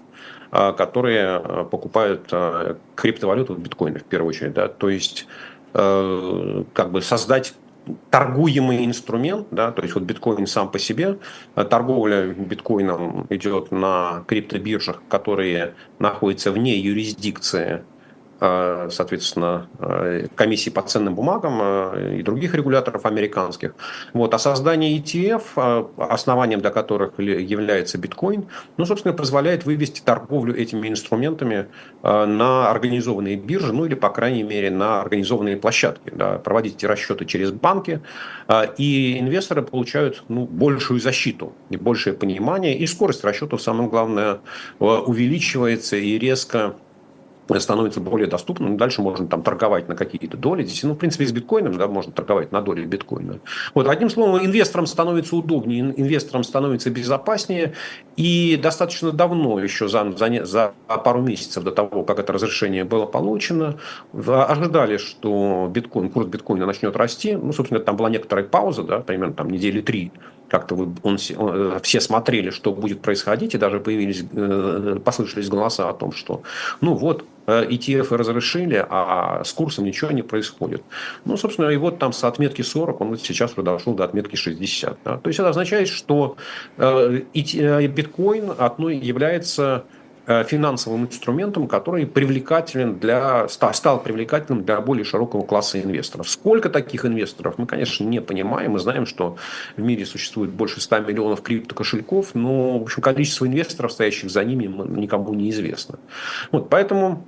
которые а, покупают а, криптовалюту, биткоины в первую очередь. Да? То есть как бы создать торгуемый инструмент, да, то есть вот биткоин сам по себе, торговля биткоином идет на криптобиржах, которые находятся вне юрисдикции Э, соответственно, э, комиссии по ценным бумагам э, и других регуляторов американских. Вот. А создание ETF, основанием для которых является биткоин, ну, собственно, позволяет вывести торговлю этими инструментами на организованные биржи, ну или, по крайней мере, на организованные площадки. Да, проводить эти расчеты через банки, и инвесторы получают ну, большую защиту и большее понимание, и скорость расчетов, самое главное, увеличивается и резко становится более доступным. Дальше можно там торговать на какие-то доли. Здесь, ну, в принципе, с биткоином да, можно торговать на доли биткоина. Вот, одним словом, инвесторам становится удобнее, инвесторам становится безопаснее. И достаточно давно, еще за, за, за пару месяцев до того, как это разрешение было получено, ожидали, что биткоин, курс биткоина начнет расти. Ну, собственно, там была некоторая пауза, да, примерно там недели три как-то он, он, э, все смотрели, что будет происходить, и даже появились, э, послышались голоса о том, что ну вот, ETF э, разрешили, а с курсом ничего не происходит. Ну, собственно, и вот там с отметки 40 он сейчас уже дошел до отметки 60. Да? То есть это означает, что биткоин одной является Э, финансовым инструментом, который привлекателен для, стал привлекательным для более широкого класса инвесторов. Сколько таких инвесторов, мы, конечно, не понимаем. Мы знаем, что в мире существует больше 100 миллионов криптокошельков, но в общем, количество инвесторов, стоящих за ними, никому не известно. Вот, поэтому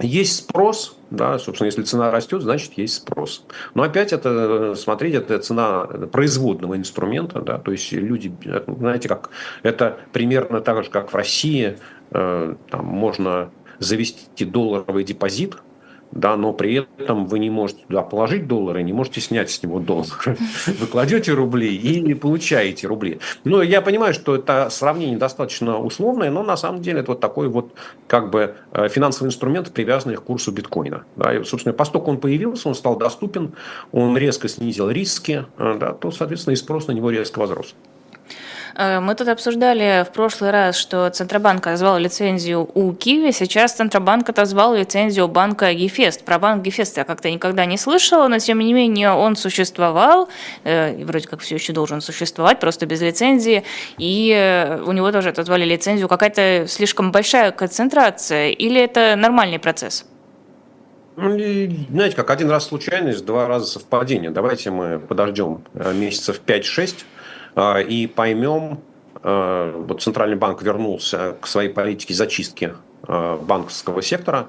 есть спрос, да, собственно, если цена растет, значит есть спрос. Но опять это, смотреть, это цена производного инструмента, да, то есть люди, знаете, как это примерно так же, как в России Э, там можно завести долларовый депозит – да, но при этом вы не можете туда положить доллары, не можете снять с него доллары. Вы кладете рубли и получаете рубли. Ну, я понимаю, что это сравнение достаточно условное, но на самом деле это вот такой вот как бы э, финансовый инструмент, привязанный к курсу биткоина. Да, и, собственно, поскольку он появился, он стал доступен, он резко снизил риски, э, да, то, соответственно, и спрос на него резко возрос. Э, мы тут обсуждали в прошлый раз, что Центробанк отозвал лицензию у Киви, сейчас Центробанк отозвал лицензию банка Гефест. Про банк Гефест я как-то никогда не слышала, но тем не менее он существовал, э, вроде как все еще должен существовать, просто без лицензии, и э, у него тоже отозвали лицензию. Какая-то слишком большая концентрация или это нормальный процесс? Ну, знаете, как один раз случайность, два раза совпадение. Давайте мы подождем месяцев 5-6, а, и поймем, а, вот Центральный банк вернулся к своей политике зачистки а, банковского сектора,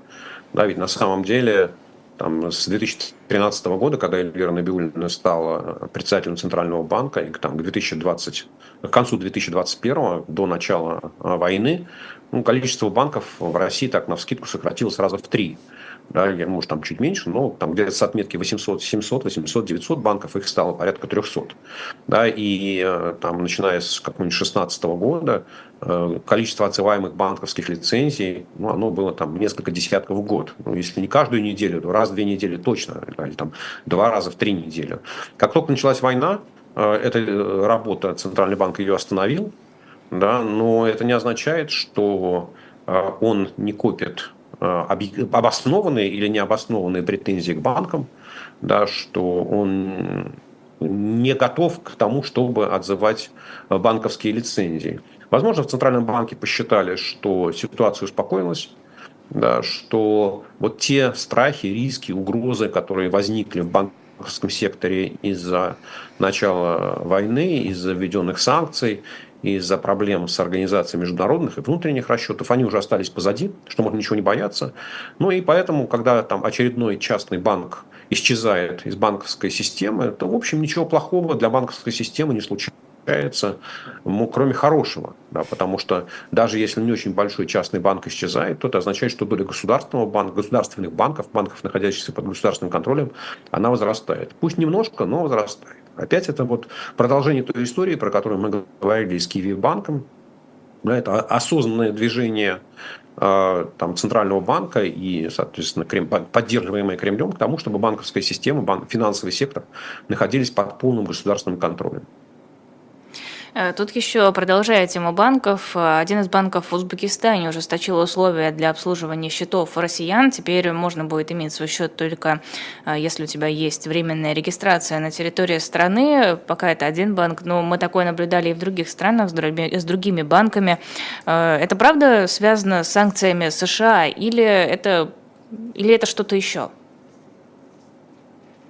да, ведь на самом деле там, с 2013 года, когда Эльвира Набиуллина стала председателем Центрального банка, и там, к, 2020, к концу 2021 до начала войны, ну, количество банков в России так на вскидку сократилось раза в три да, или, может, там чуть меньше, но там где-то с отметки 800, 700, 800, 900 банков, их стало порядка 300. Да, и э, там, начиная с какого-нибудь 2016 года, э, количество отзываемых банковских лицензий, ну, оно было там несколько десятков в год. Ну, если не каждую неделю, то раз в две недели точно, или там два раза в три недели. Как только началась война, э, эта работа Центральный банк ее остановил, да, но это не означает, что он не копит обоснованные или необоснованные претензии к банкам, да, что он не готов к тому, чтобы отзывать банковские лицензии. Возможно, в Центральном банке посчитали, что ситуация успокоилась, да, что вот те страхи, риски, угрозы, которые возникли в банковском секторе из-за начала войны, из-за введенных санкций, из-за проблем с организацией международных и внутренних расчетов, они уже остались позади, что можно ничего не бояться. Ну и поэтому, когда там очередной частный банк исчезает из банковской системы, то, в общем, ничего плохого для банковской системы не случается, ну, кроме хорошего. Да, потому что даже если не очень большой частный банк исчезает, то это означает, что доля государственного банка, государственных банков, банков, находящихся под государственным контролем, она возрастает. Пусть немножко, но возрастает. Опять это вот продолжение той истории, про которую мы говорили с Киви банком. Это осознанное движение э, там, Центрального банка и, соответственно, Крем, поддерживаемое Кремлем к тому, чтобы банковская система, банк, финансовый сектор находились под полным государственным контролем. Э, тут еще, продолжая тему банков, э, один из банков в Узбекистане ужесточил условия для обслуживания счетов россиян. Теперь можно будет иметь свой счет только э, если у тебя есть временная регистрация на территории страны. Пока это один банк, но мы такое наблюдали и в других странах с другими банками. Это правда связано с санкциями США или это, или это что-то еще?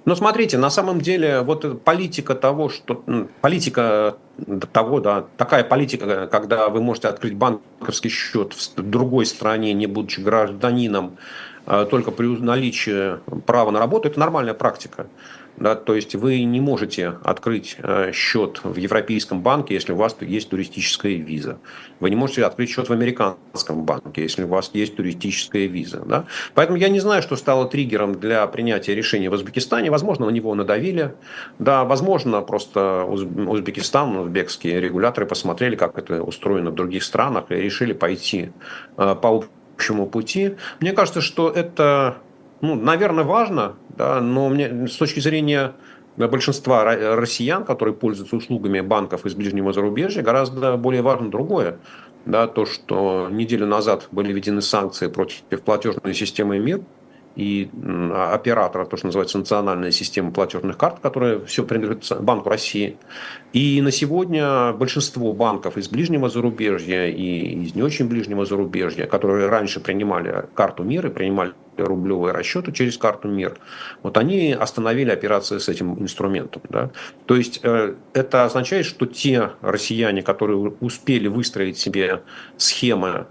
Но смотрите, на самом деле, вот политика того, что политика того, да, такая политика, когда вы можете открыть банковский счет в другой стране, не будучи гражданином, а только при наличии права на работу, это нормальная практика. Да, то есть вы не можете открыть э, счет в Европейском банке, если у вас есть туристическая виза. Вы не можете открыть счет в американском банке, если у вас есть туристическая виза. Да? Поэтому я не знаю, что стало триггером для принятия решения в Узбекистане. Возможно, на него надавили. Да, возможно, просто Узбекистан, узбекские регуляторы посмотрели, как это устроено в других странах и решили пойти э, по общему пути. Мне кажется, что это ну, наверное, важно, да, но мне, с точки зрения большинства россиян, которые пользуются услугами банков из ближнего зарубежья, гораздо более важно другое. Да, то, что неделю назад были введены санкции против платежной системы МИР, и оператора, то, что называется национальная система платежных карт, которая все принадлежит Банку России. И на сегодня большинство банков из ближнего зарубежья и из не очень ближнего зарубежья, которые раньше принимали карту МИР и принимали рублевые расчеты через карту МИР, вот они остановили операции с этим инструментом. Да? То есть э, это означает, что те россияне, которые успели выстроить себе схемы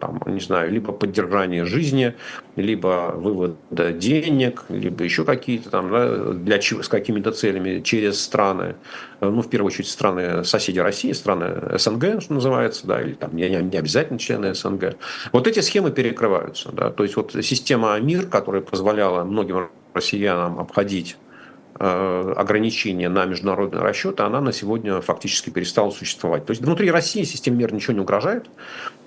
там, не знаю, либо поддержание жизни, либо вывод денег, либо еще какие-то там, да, для с какими-то целями через страны, ну, в первую очередь, страны соседи России, страны СНГ, что называется, да, или там не, не обязательно члены СНГ. Вот эти схемы перекрываются, да, то есть вот система МИР, которая позволяла многим россиянам обходить Э, ограничения на международные расчеты, она на сегодня фактически перестала существовать. То есть внутри России системе мира ничего не угрожает.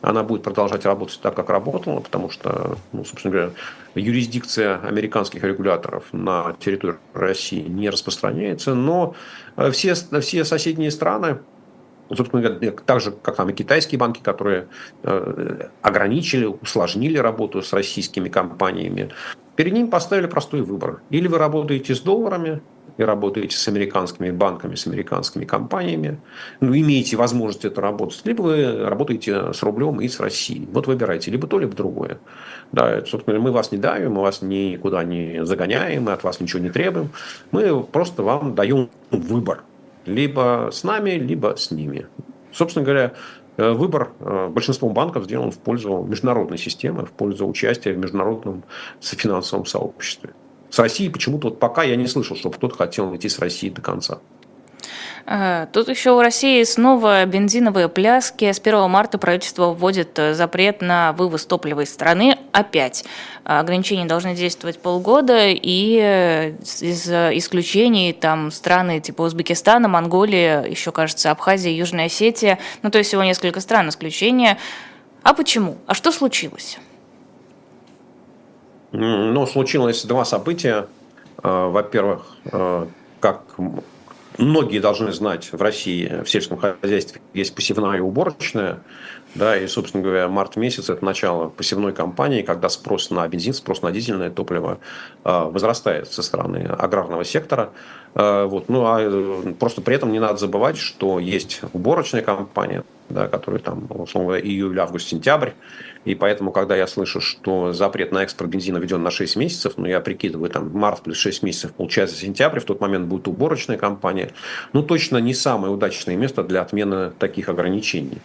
Она будет продолжать работать так, как работала, потому что, ну, собственно говоря, юрисдикция американских регуляторов на территории России не распространяется. Но э, все, все соседние страны, собственно говоря, так же, как там и китайские банки, которые э, ограничили, усложнили работу с российскими компаниями, Перед ним поставили простой выбор. Или вы работаете с долларами, и работаете с американскими банками, с американскими компаниями, ну, имеете возможность это работать, либо вы работаете с рублем и с Россией. Вот выбирайте, либо то, либо другое. Да, собственно, мы вас не давим, мы вас никуда не загоняем, мы от вас ничего не требуем. Мы просто вам даем выбор. Либо с нами, либо с ними. Собственно говоря, Э, выбор э, большинством банков сделан в пользу международной системы, в пользу участия в международном финансовом сообществе. С Россией почему-то вот пока я не слышал, чтобы кто-то хотел идти с Россией до конца. Э, тут еще у России снова бензиновые пляски. С 1 марта правительство вводит э, запрет на вывоз топлива из страны опять. Ограничения должны действовать полгода, и э, из исключений там страны типа Узбекистана, Монголии, еще, кажется, Абхазия, Южная Осетия. Ну, то есть всего несколько стран исключения. А почему? А что случилось? Ну, случилось два события. Во-первых, как многие должны знать, в России в сельском хозяйстве есть посевная и уборочная. Да, и, собственно говоря, март месяц – это начало посевной кампании, когда спрос на бензин, спрос на дизельное топливо а, возрастает со стороны аграрного сектора. А, вот. Ну, а э, просто при этом не надо забывать, что есть уборочная кампания, да, которая там, условно июль, август, сентябрь. И поэтому, когда я слышу, что запрет на экспорт бензина введен на 6 месяцев, ну, я прикидываю, там, март плюс 6 месяцев, получается сентябрь, в тот момент будет уборочная кампания. Ну, точно не самое удачное место для отмены таких ограничений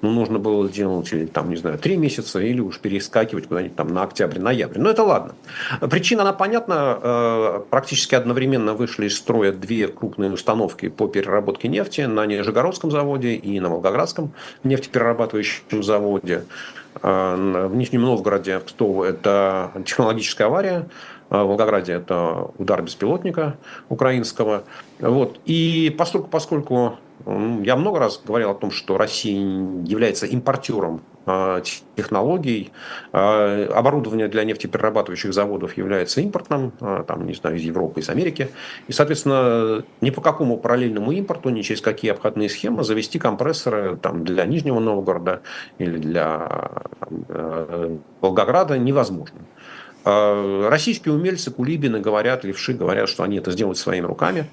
ну, нужно было делать, или, там, не знаю, три месяца, или уж перескакивать куда-нибудь там на октябрь-ноябрь. Но это ладно. Причина, она понятна. Э, практически одновременно вышли из строя две крупные установки по переработке нефти на Нижегородском заводе и на Волгоградском нефтеперерабатывающем заводе. Э, в Нижнем Новгороде, в это технологическая авария. Э, в Волгограде это удар беспилотника украинского. Вот. И поскольку, поскольку я много раз говорил о том, что Россия является импортером а, технологий. А, оборудование для нефтеперерабатывающих заводов является импортным, а, там, не знаю, из Европы, из Америки. И, соответственно, ни по какому параллельному импорту, ни через какие обходные схемы завести компрессоры там, для Нижнего Новгорода или для там, Волгограда невозможно. А, российские умельцы, кулибины говорят, левши говорят, что они это сделают своими руками.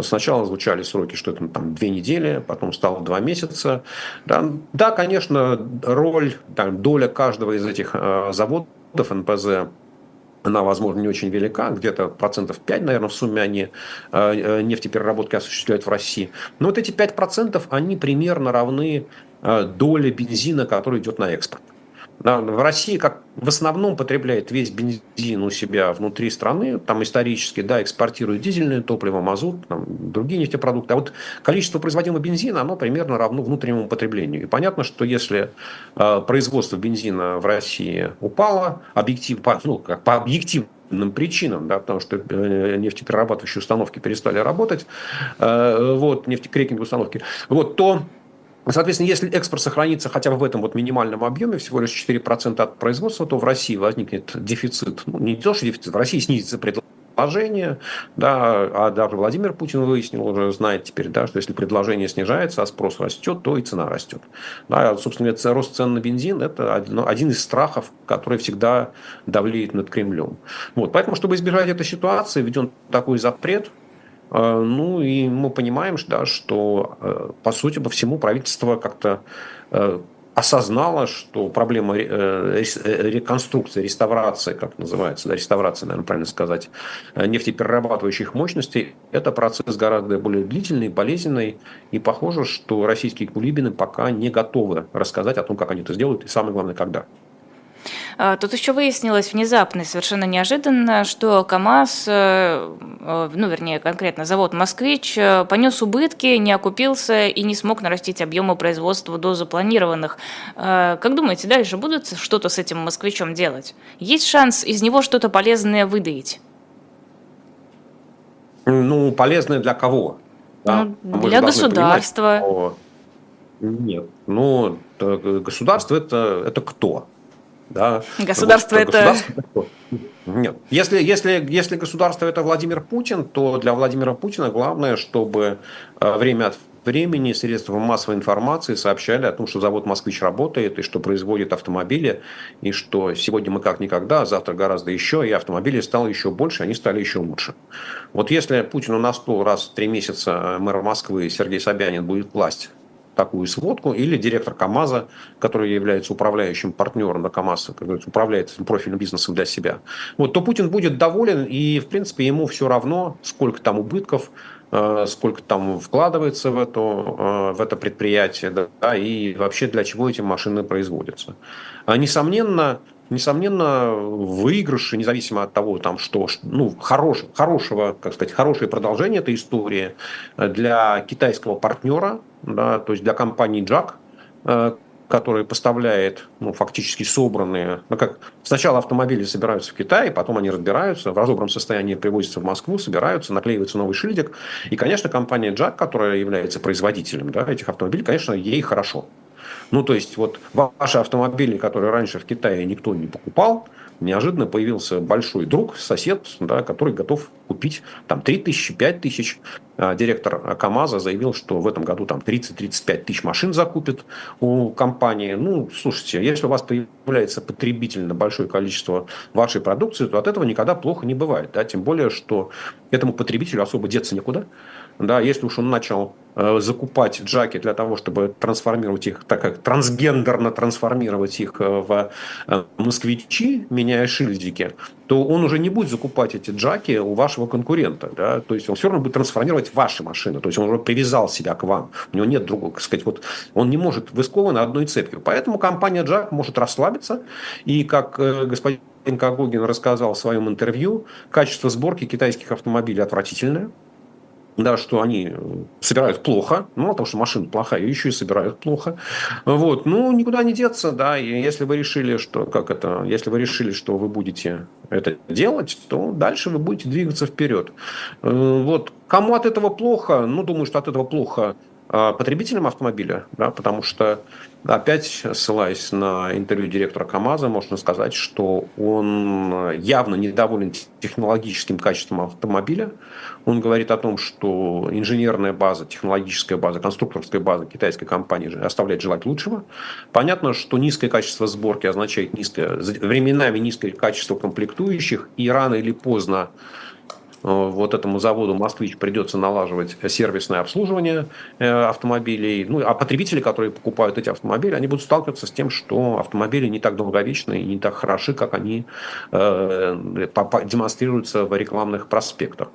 Сначала звучали сроки, что это там две недели, потом стало два месяца. Да, да конечно, роль, там, доля каждого из этих а, заводов НПЗ она, возможно, не очень велика, где-то процентов 5, наверное, в сумме они а, нефтепереработки осуществляют в России. Но вот эти 5% они примерно равны доле бензина, который идет на экспорт. В России как в основном потребляет весь бензин у себя внутри страны, там исторически, да, экспортирует дизельное топливо, мазут, там, другие нефтепродукты. А вот количество производимого бензина, оно примерно равно внутреннему потреблению. И понятно, что если э, производство бензина в России упало, объектив, по, ну, как по объективным причинам, да, потому что э, нефтеперерабатывающие установки перестали работать, э, вот, нефтекрекинговые установки, вот, то Соответственно, если экспорт сохранится хотя бы в этом вот минимальном объеме, всего лишь 4% от производства, то в России возникнет дефицит. Ну, не то, что дефицит, в России снизится предложение, да, а даже Владимир Путин выяснил, уже знает теперь, да, что если предложение снижается, а спрос растет, то и цена растет. Да, собственно, это рост цен на бензин – это один из страхов, который всегда давлеет над Кремлем. Вот, поэтому, чтобы избежать этой ситуации, введен такой запрет, ну и мы понимаем, да, что, э, по сути, по всему правительство как-то э, осознала, что проблема э, реконструкции, реставрации, как называется, да, реставрация, наверное, правильно сказать, нефтеперерабатывающих мощностей, это процесс гораздо более длительный, болезненный, и похоже, что российские кулибины пока не готовы рассказать о том, как они это сделают, и самое главное, когда. А, тут еще выяснилось внезапно, совершенно неожиданно, что КАМАЗ, э, э, ну, вернее, конкретно завод «Москвич», э, понес убытки, не окупился и не смог нарастить объемы производства до запланированных. Как думаете, дальше будут что-то с этим «Москвичом» делать? Есть шанс из него что-то полезное выдаить? Ну, полезное для кого? Да? Ну, для государства. Понимать, что... Нет. Ну, государство это, это кто? Да. Государство вот, это... Государство... Нет. Если, если, если государство это Владимир Путин, то для Владимира Путина главное, чтобы э, время от времени средства массовой информации сообщали о том, что завод «Москвич» работает и что производит автомобили, и что сегодня мы как никогда, а завтра гораздо еще, и автомобилей стало еще больше, они стали еще лучше. Вот если Путину на стол раз в три месяца мэр Москвы Сергей Собянин будет класть такую сводку, или директор КАМАЗа, который является управляющим партнером на КАМАЗ, управляет профильным бизнесом для себя, вот, то Путин будет доволен, и, в принципе, ему все равно, сколько там убытков, э, сколько там вкладывается в, это, э, в это предприятие, да, и вообще для чего эти машины производятся. А, несомненно, несомненно, выигрыши, независимо от того, там, что ну, хорош, хорошего, как сказать, хорошее продолжение этой истории для китайского партнера, да, то есть для компании Jack, э, которая поставляет ну, фактически собранные, ну как сначала автомобили собираются в Китае, потом они разбираются, в разобранном состоянии привозятся в Москву, собираются, наклеивается новый шильдик. И, конечно, компания Jack, которая является производителем да, этих автомобилей, конечно, ей хорошо. Ну, то есть, вот ваши автомобили, которые раньше в Китае никто не покупал, неожиданно появился большой друг, сосед, да, который готов купить там 3 тысячи, 5 тысяч. А, директор КАМАЗа заявил, что в этом году там 30-35 тысяч машин закупит у компании. Ну, слушайте, если у вас появляется потребительно большое количество вашей продукции, то от этого никогда плохо не бывает. Да? Тем более, что этому потребителю особо деться некуда. Да, если уж он начал э, закупать джаки для того, чтобы трансформировать их, так как трансгендерно трансформировать их э, в э, москвичи, меняя шильдики, то он уже не будет закупать эти джаки у вашего конкурента. Да? То есть он все равно будет трансформировать ваши машины. То есть он уже привязал себя к вам. У него нет другого, так сказать, вот он не может, вы скованы одной цепью. Поэтому компания Джак может расслабиться. И как господин Кагогин рассказал в своем интервью, качество сборки китайских автомобилей отвратительное да, что они собирают плохо, ну, потому что машина плохая, еще и собирают плохо. Вот, ну, никуда не деться, да, и если вы решили, что, как это, если вы решили, что вы будете это делать, то дальше вы будете двигаться вперед. Э, вот, кому от этого плохо? Ну, думаю, что от этого плохо потребителям автомобиля, да, потому что, опять ссылаясь на интервью директора КАМАЗа, можно сказать, что он явно недоволен технологическим качеством автомобиля. Он говорит о том, что инженерная база, технологическая база, конструкторская база китайской компании оставляет желать лучшего. Понятно, что низкое качество сборки означает низкое, временами низкое качество комплектующих, и рано или поздно вот этому заводу «Москвич» придется налаживать сервисное обслуживание э, автомобилей. Ну, а потребители, которые покупают эти автомобили, они будут сталкиваться с тем, что автомобили не так долговечны и не так хороши, как они э, демонстрируются в рекламных проспектах.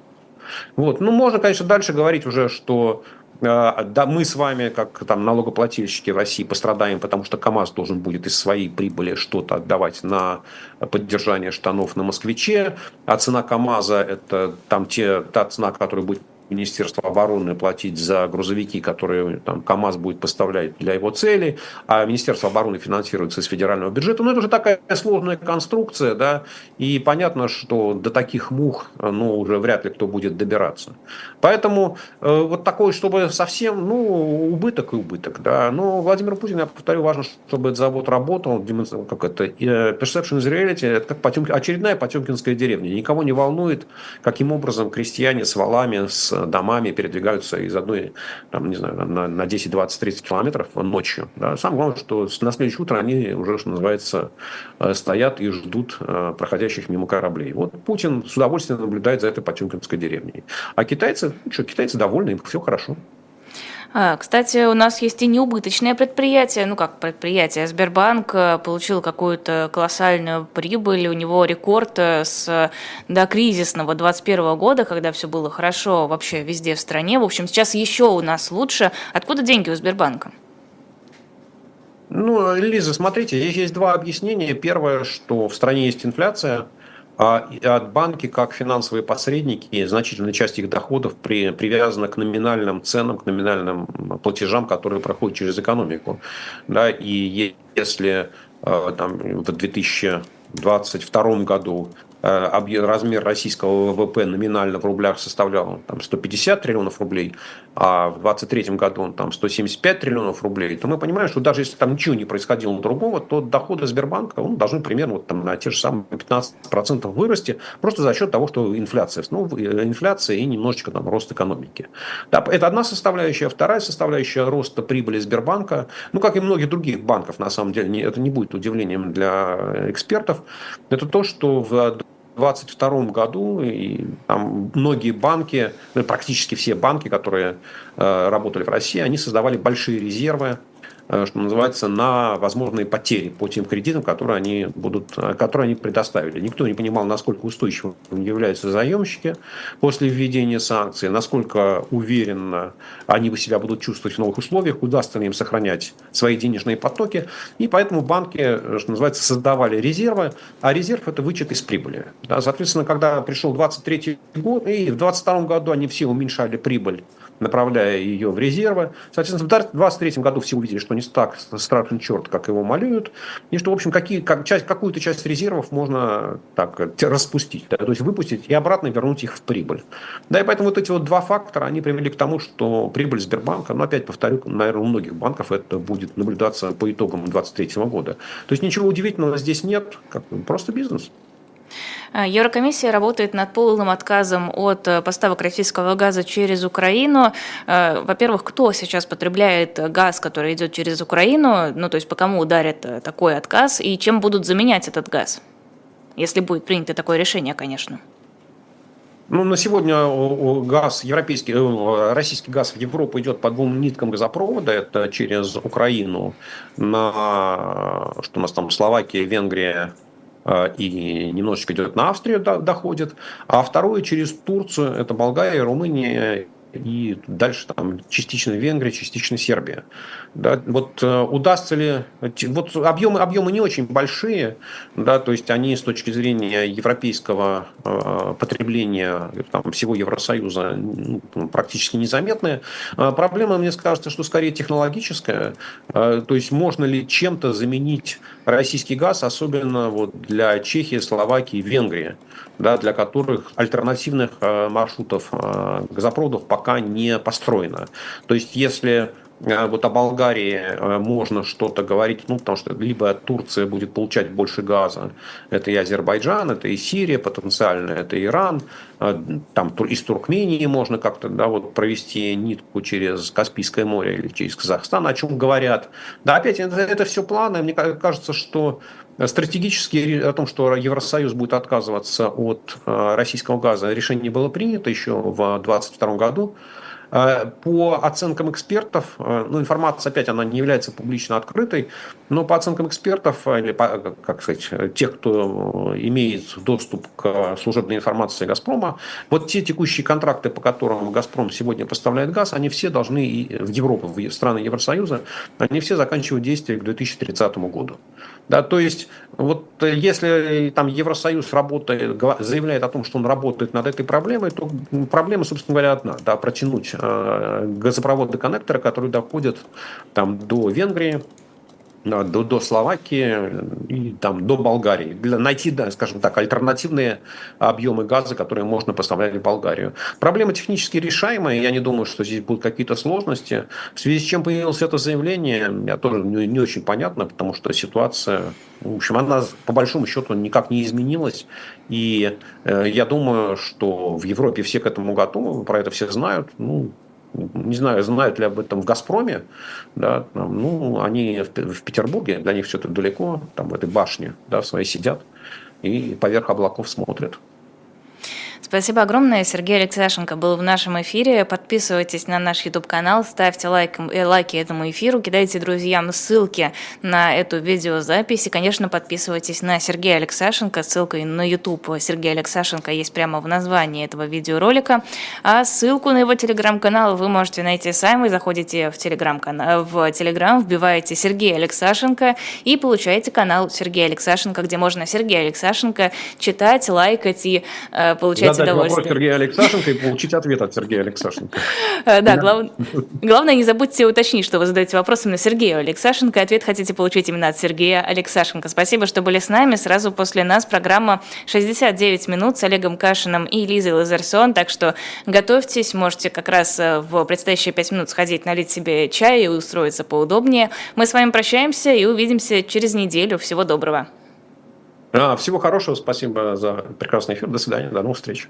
Вот. Ну, можно, конечно, дальше говорить уже, что да, мы с вами, как там налогоплательщики России, пострадаем, потому что КАМАЗ должен будет из своей прибыли что-то отдавать на поддержание штанов на москвиче, а цена КАМАЗа – это там те, та цена, которая будет Министерство обороны платить за грузовики, которые там, КАМАЗ будет поставлять для его целей, а Министерство обороны финансируется из федерального бюджета. Ну, это уже такая сложная конструкция, да, и понятно, что до таких мух, ну, уже вряд ли кто будет добираться. Поэтому э, вот такой, чтобы совсем, ну, убыток и убыток, да. Но Владимир Путин, я повторю, важно, чтобы этот завод работал, как это, э, perception is reality, это как Потемки, очередная потемкинская деревня. Никого не волнует, каким образом крестьяне с валами, с домами передвигаются из одной, там, не знаю, на, на 10, 20, 30 километров ночью. Да. Самое главное, что на следующее утро они уже, что называется, э, стоят и ждут э, проходящих мимо кораблей. Вот Путин с удовольствием наблюдает за этой потемкинской деревней. А китайцы, ну что, китайцы довольны, им все хорошо. А, кстати, у нас есть и неубыточное предприятие, ну как предприятие, Сбербанк э, получил какую-то колоссальную прибыль, у него рекорд э, с до кризисного 21 года, когда все было хорошо вообще везде в стране. В общем, сейчас еще у нас лучше. Откуда деньги у Сбербанка? Ну, Лиза, смотрите, здесь есть два объяснения. Первое, что в стране есть инфляция – а банки, как финансовые посредники, значительная часть их доходов при, привязана к номинальным ценам, к номинальным платежам, которые проходят через экономику. Да, и если э, там, в 2022 году Э, размер российского ВВП номинально в рублях составлял там, 150 триллионов рублей, а в 2023 году он там 175 триллионов рублей, то мы понимаем, что даже если там ничего не происходило другого, то доходы Сбербанка он должны примерно вот, там, на те же самые 15% вырасти, просто за счет того, что инфляция, ну, э, инфляция и немножечко там рост экономики. Да, это одна составляющая. Вторая составляющая роста прибыли Сбербанка, ну, как и многих других банков, на самом деле, это не будет удивлением для экспертов, это то, что в 2022 году и там многие банки, ну, практически все банки, которые э, работали в России, они создавали большие резервы что называется, на возможные потери по тем кредитам, которые они, будут, э, которые они предоставили. Никто не понимал, насколько устойчивыми являются заемщики после введения санкций, насколько уверенно они себя будут чувствовать в новых условиях, удастся ли им сохранять свои денежные потоки. И поэтому банки, э, что называется, создавали резервы, а резерв – это вычет из прибыли. Да, соответственно, когда пришел 23 год, и в 22 году они все уменьшали прибыль направляя ее в резервы. Соответственно, в 2023 году все увидели, что не так страшен черт, как его малюют, и что, в общем, какие, как, часть, какую-то часть резервов можно так распустить, да, то есть выпустить и обратно вернуть их в прибыль. Да, и поэтому вот эти вот два фактора, они привели к тому, что прибыль Сбербанка, ну, опять повторю, наверное, у многих банков это будет наблюдаться по итогам 2023 года. То есть ничего удивительного здесь нет, как, просто бизнес. Э, Еврокомиссия работает над полным отказом от э, поставок российского газа через Украину. Э, во-первых, кто сейчас потребляет газ, который идет через Украину? Ну, то есть по кому ударит такой отказ? И чем будут заменять этот газ? Если будет принято такое решение, конечно. Ну, на сегодня газ, европейский, российский газ в Европу идет по двум ниткам газопровода. Это через Украину на, что у нас там, Словакия, Венгрия, и немножечко идет на Австрию, доходит, а второе через Турцию, это Болгария, Румыния и дальше там частично Венгрия, частично Сербия. Да, вот э, удастся ли... Вот объемы, объемы не очень большие, да, то есть они с точки зрения европейского э, потребления там, всего Евросоюза ну, практически незаметные. А проблема, мне кажется, что скорее технологическая. Э, то есть можно ли чем-то заменить российский газ, особенно вот для Чехии, Словакии, Венгрии, да, для которых альтернативных э, маршрутов э, газопроводов пока не построено. То есть если э, вот о Болгарии можно что-то говорить, ну, потому что либо Турция будет получать больше газа, это и Азербайджан, это и Сирия потенциально, это Иран, там из Туркмении можно как-то да, вот провести нитку через Каспийское море или через Казахстан, о чем говорят. Да, опять это, это все планы. Мне кажется, что стратегически о том, что Евросоюз будет отказываться от российского газа, решение было принято еще в 2022 году. Э, по оценкам экспертов, э, ну, информация, опять, она не является публично открытой, но по оценкам экспертов, э, или, по, как сказать, тех, кто имеет доступ к служебной информации «Газпрома», вот те текущие контракты, по которым «Газпром» сегодня поставляет газ, они все должны в Европу, в страны Евросоюза, они все заканчивают действие к 2030 году. Да, то есть, вот если там Евросоюз работает, заявляет о том, что он работает над этой проблемой, то проблема, собственно говоря, одна. Да, протянуть Э, газопроводы коннекторы, которые доходят там, до Венгрии, до, до Словакии и там, до Болгарии. Для найти, да, скажем так, альтернативные объемы газа, которые можно поставлять в Болгарию. Проблема технически решаемая. Я не думаю, что здесь будут какие-то сложности. В связи с чем появилось это заявление, я тоже не, не очень понятно, потому что ситуация, в общем, она по большому счету никак не изменилась. И э, я думаю, что в Европе все к этому готовы, про это все знают. Ну, не знаю, знают ли об этом в «Газпроме», да, там, ну, они в, в Петербурге, для них все это далеко, там в этой башне, да, в своей сидят и поверх облаков смотрят. Спасибо огромное. Сергей Алексашенко был в нашем эфире. Подписывайтесь на наш YouTube-канал, ставьте лайк, э, лайки этому эфиру, кидайте друзьям ссылки на эту видеозапись. И, конечно, подписывайтесь на Сергея Алексашенко. Ссылка на YouTube Сергея Алексашенко есть прямо в названии этого видеоролика. А ссылку на его телеграм-канал вы можете найти сами. Заходите в телеграм-канал, в телеграм, вбиваете Сергей Алексашенко и получаете канал Сергея Алексашенко, где можно Сергея Алексашенко читать, лайкать и э, получать Задать удовольствие. вопрос Сергея Алексашенко и получить ответ от Сергея Алексашенко. Э, Да, глав- главное не забудьте уточнить, что вы задаете вопрос именно Сергею Алексашенко. и Ответ хотите получить именно от Сергея Алексашенко. Спасибо, что были с нами. Сразу после нас программа «69 минут» с Олегом Кашиным и Лизой Лазарсон. Так что готовьтесь, можете как раз э, в предстоящие 5 минут сходить, налить себе чай и устроиться поудобнее. Мы с вами прощаемся и увидимся через неделю. Всего доброго. А, Всего хорошего, спасибо за прекрасный эфир. До свидания, до новых встреч.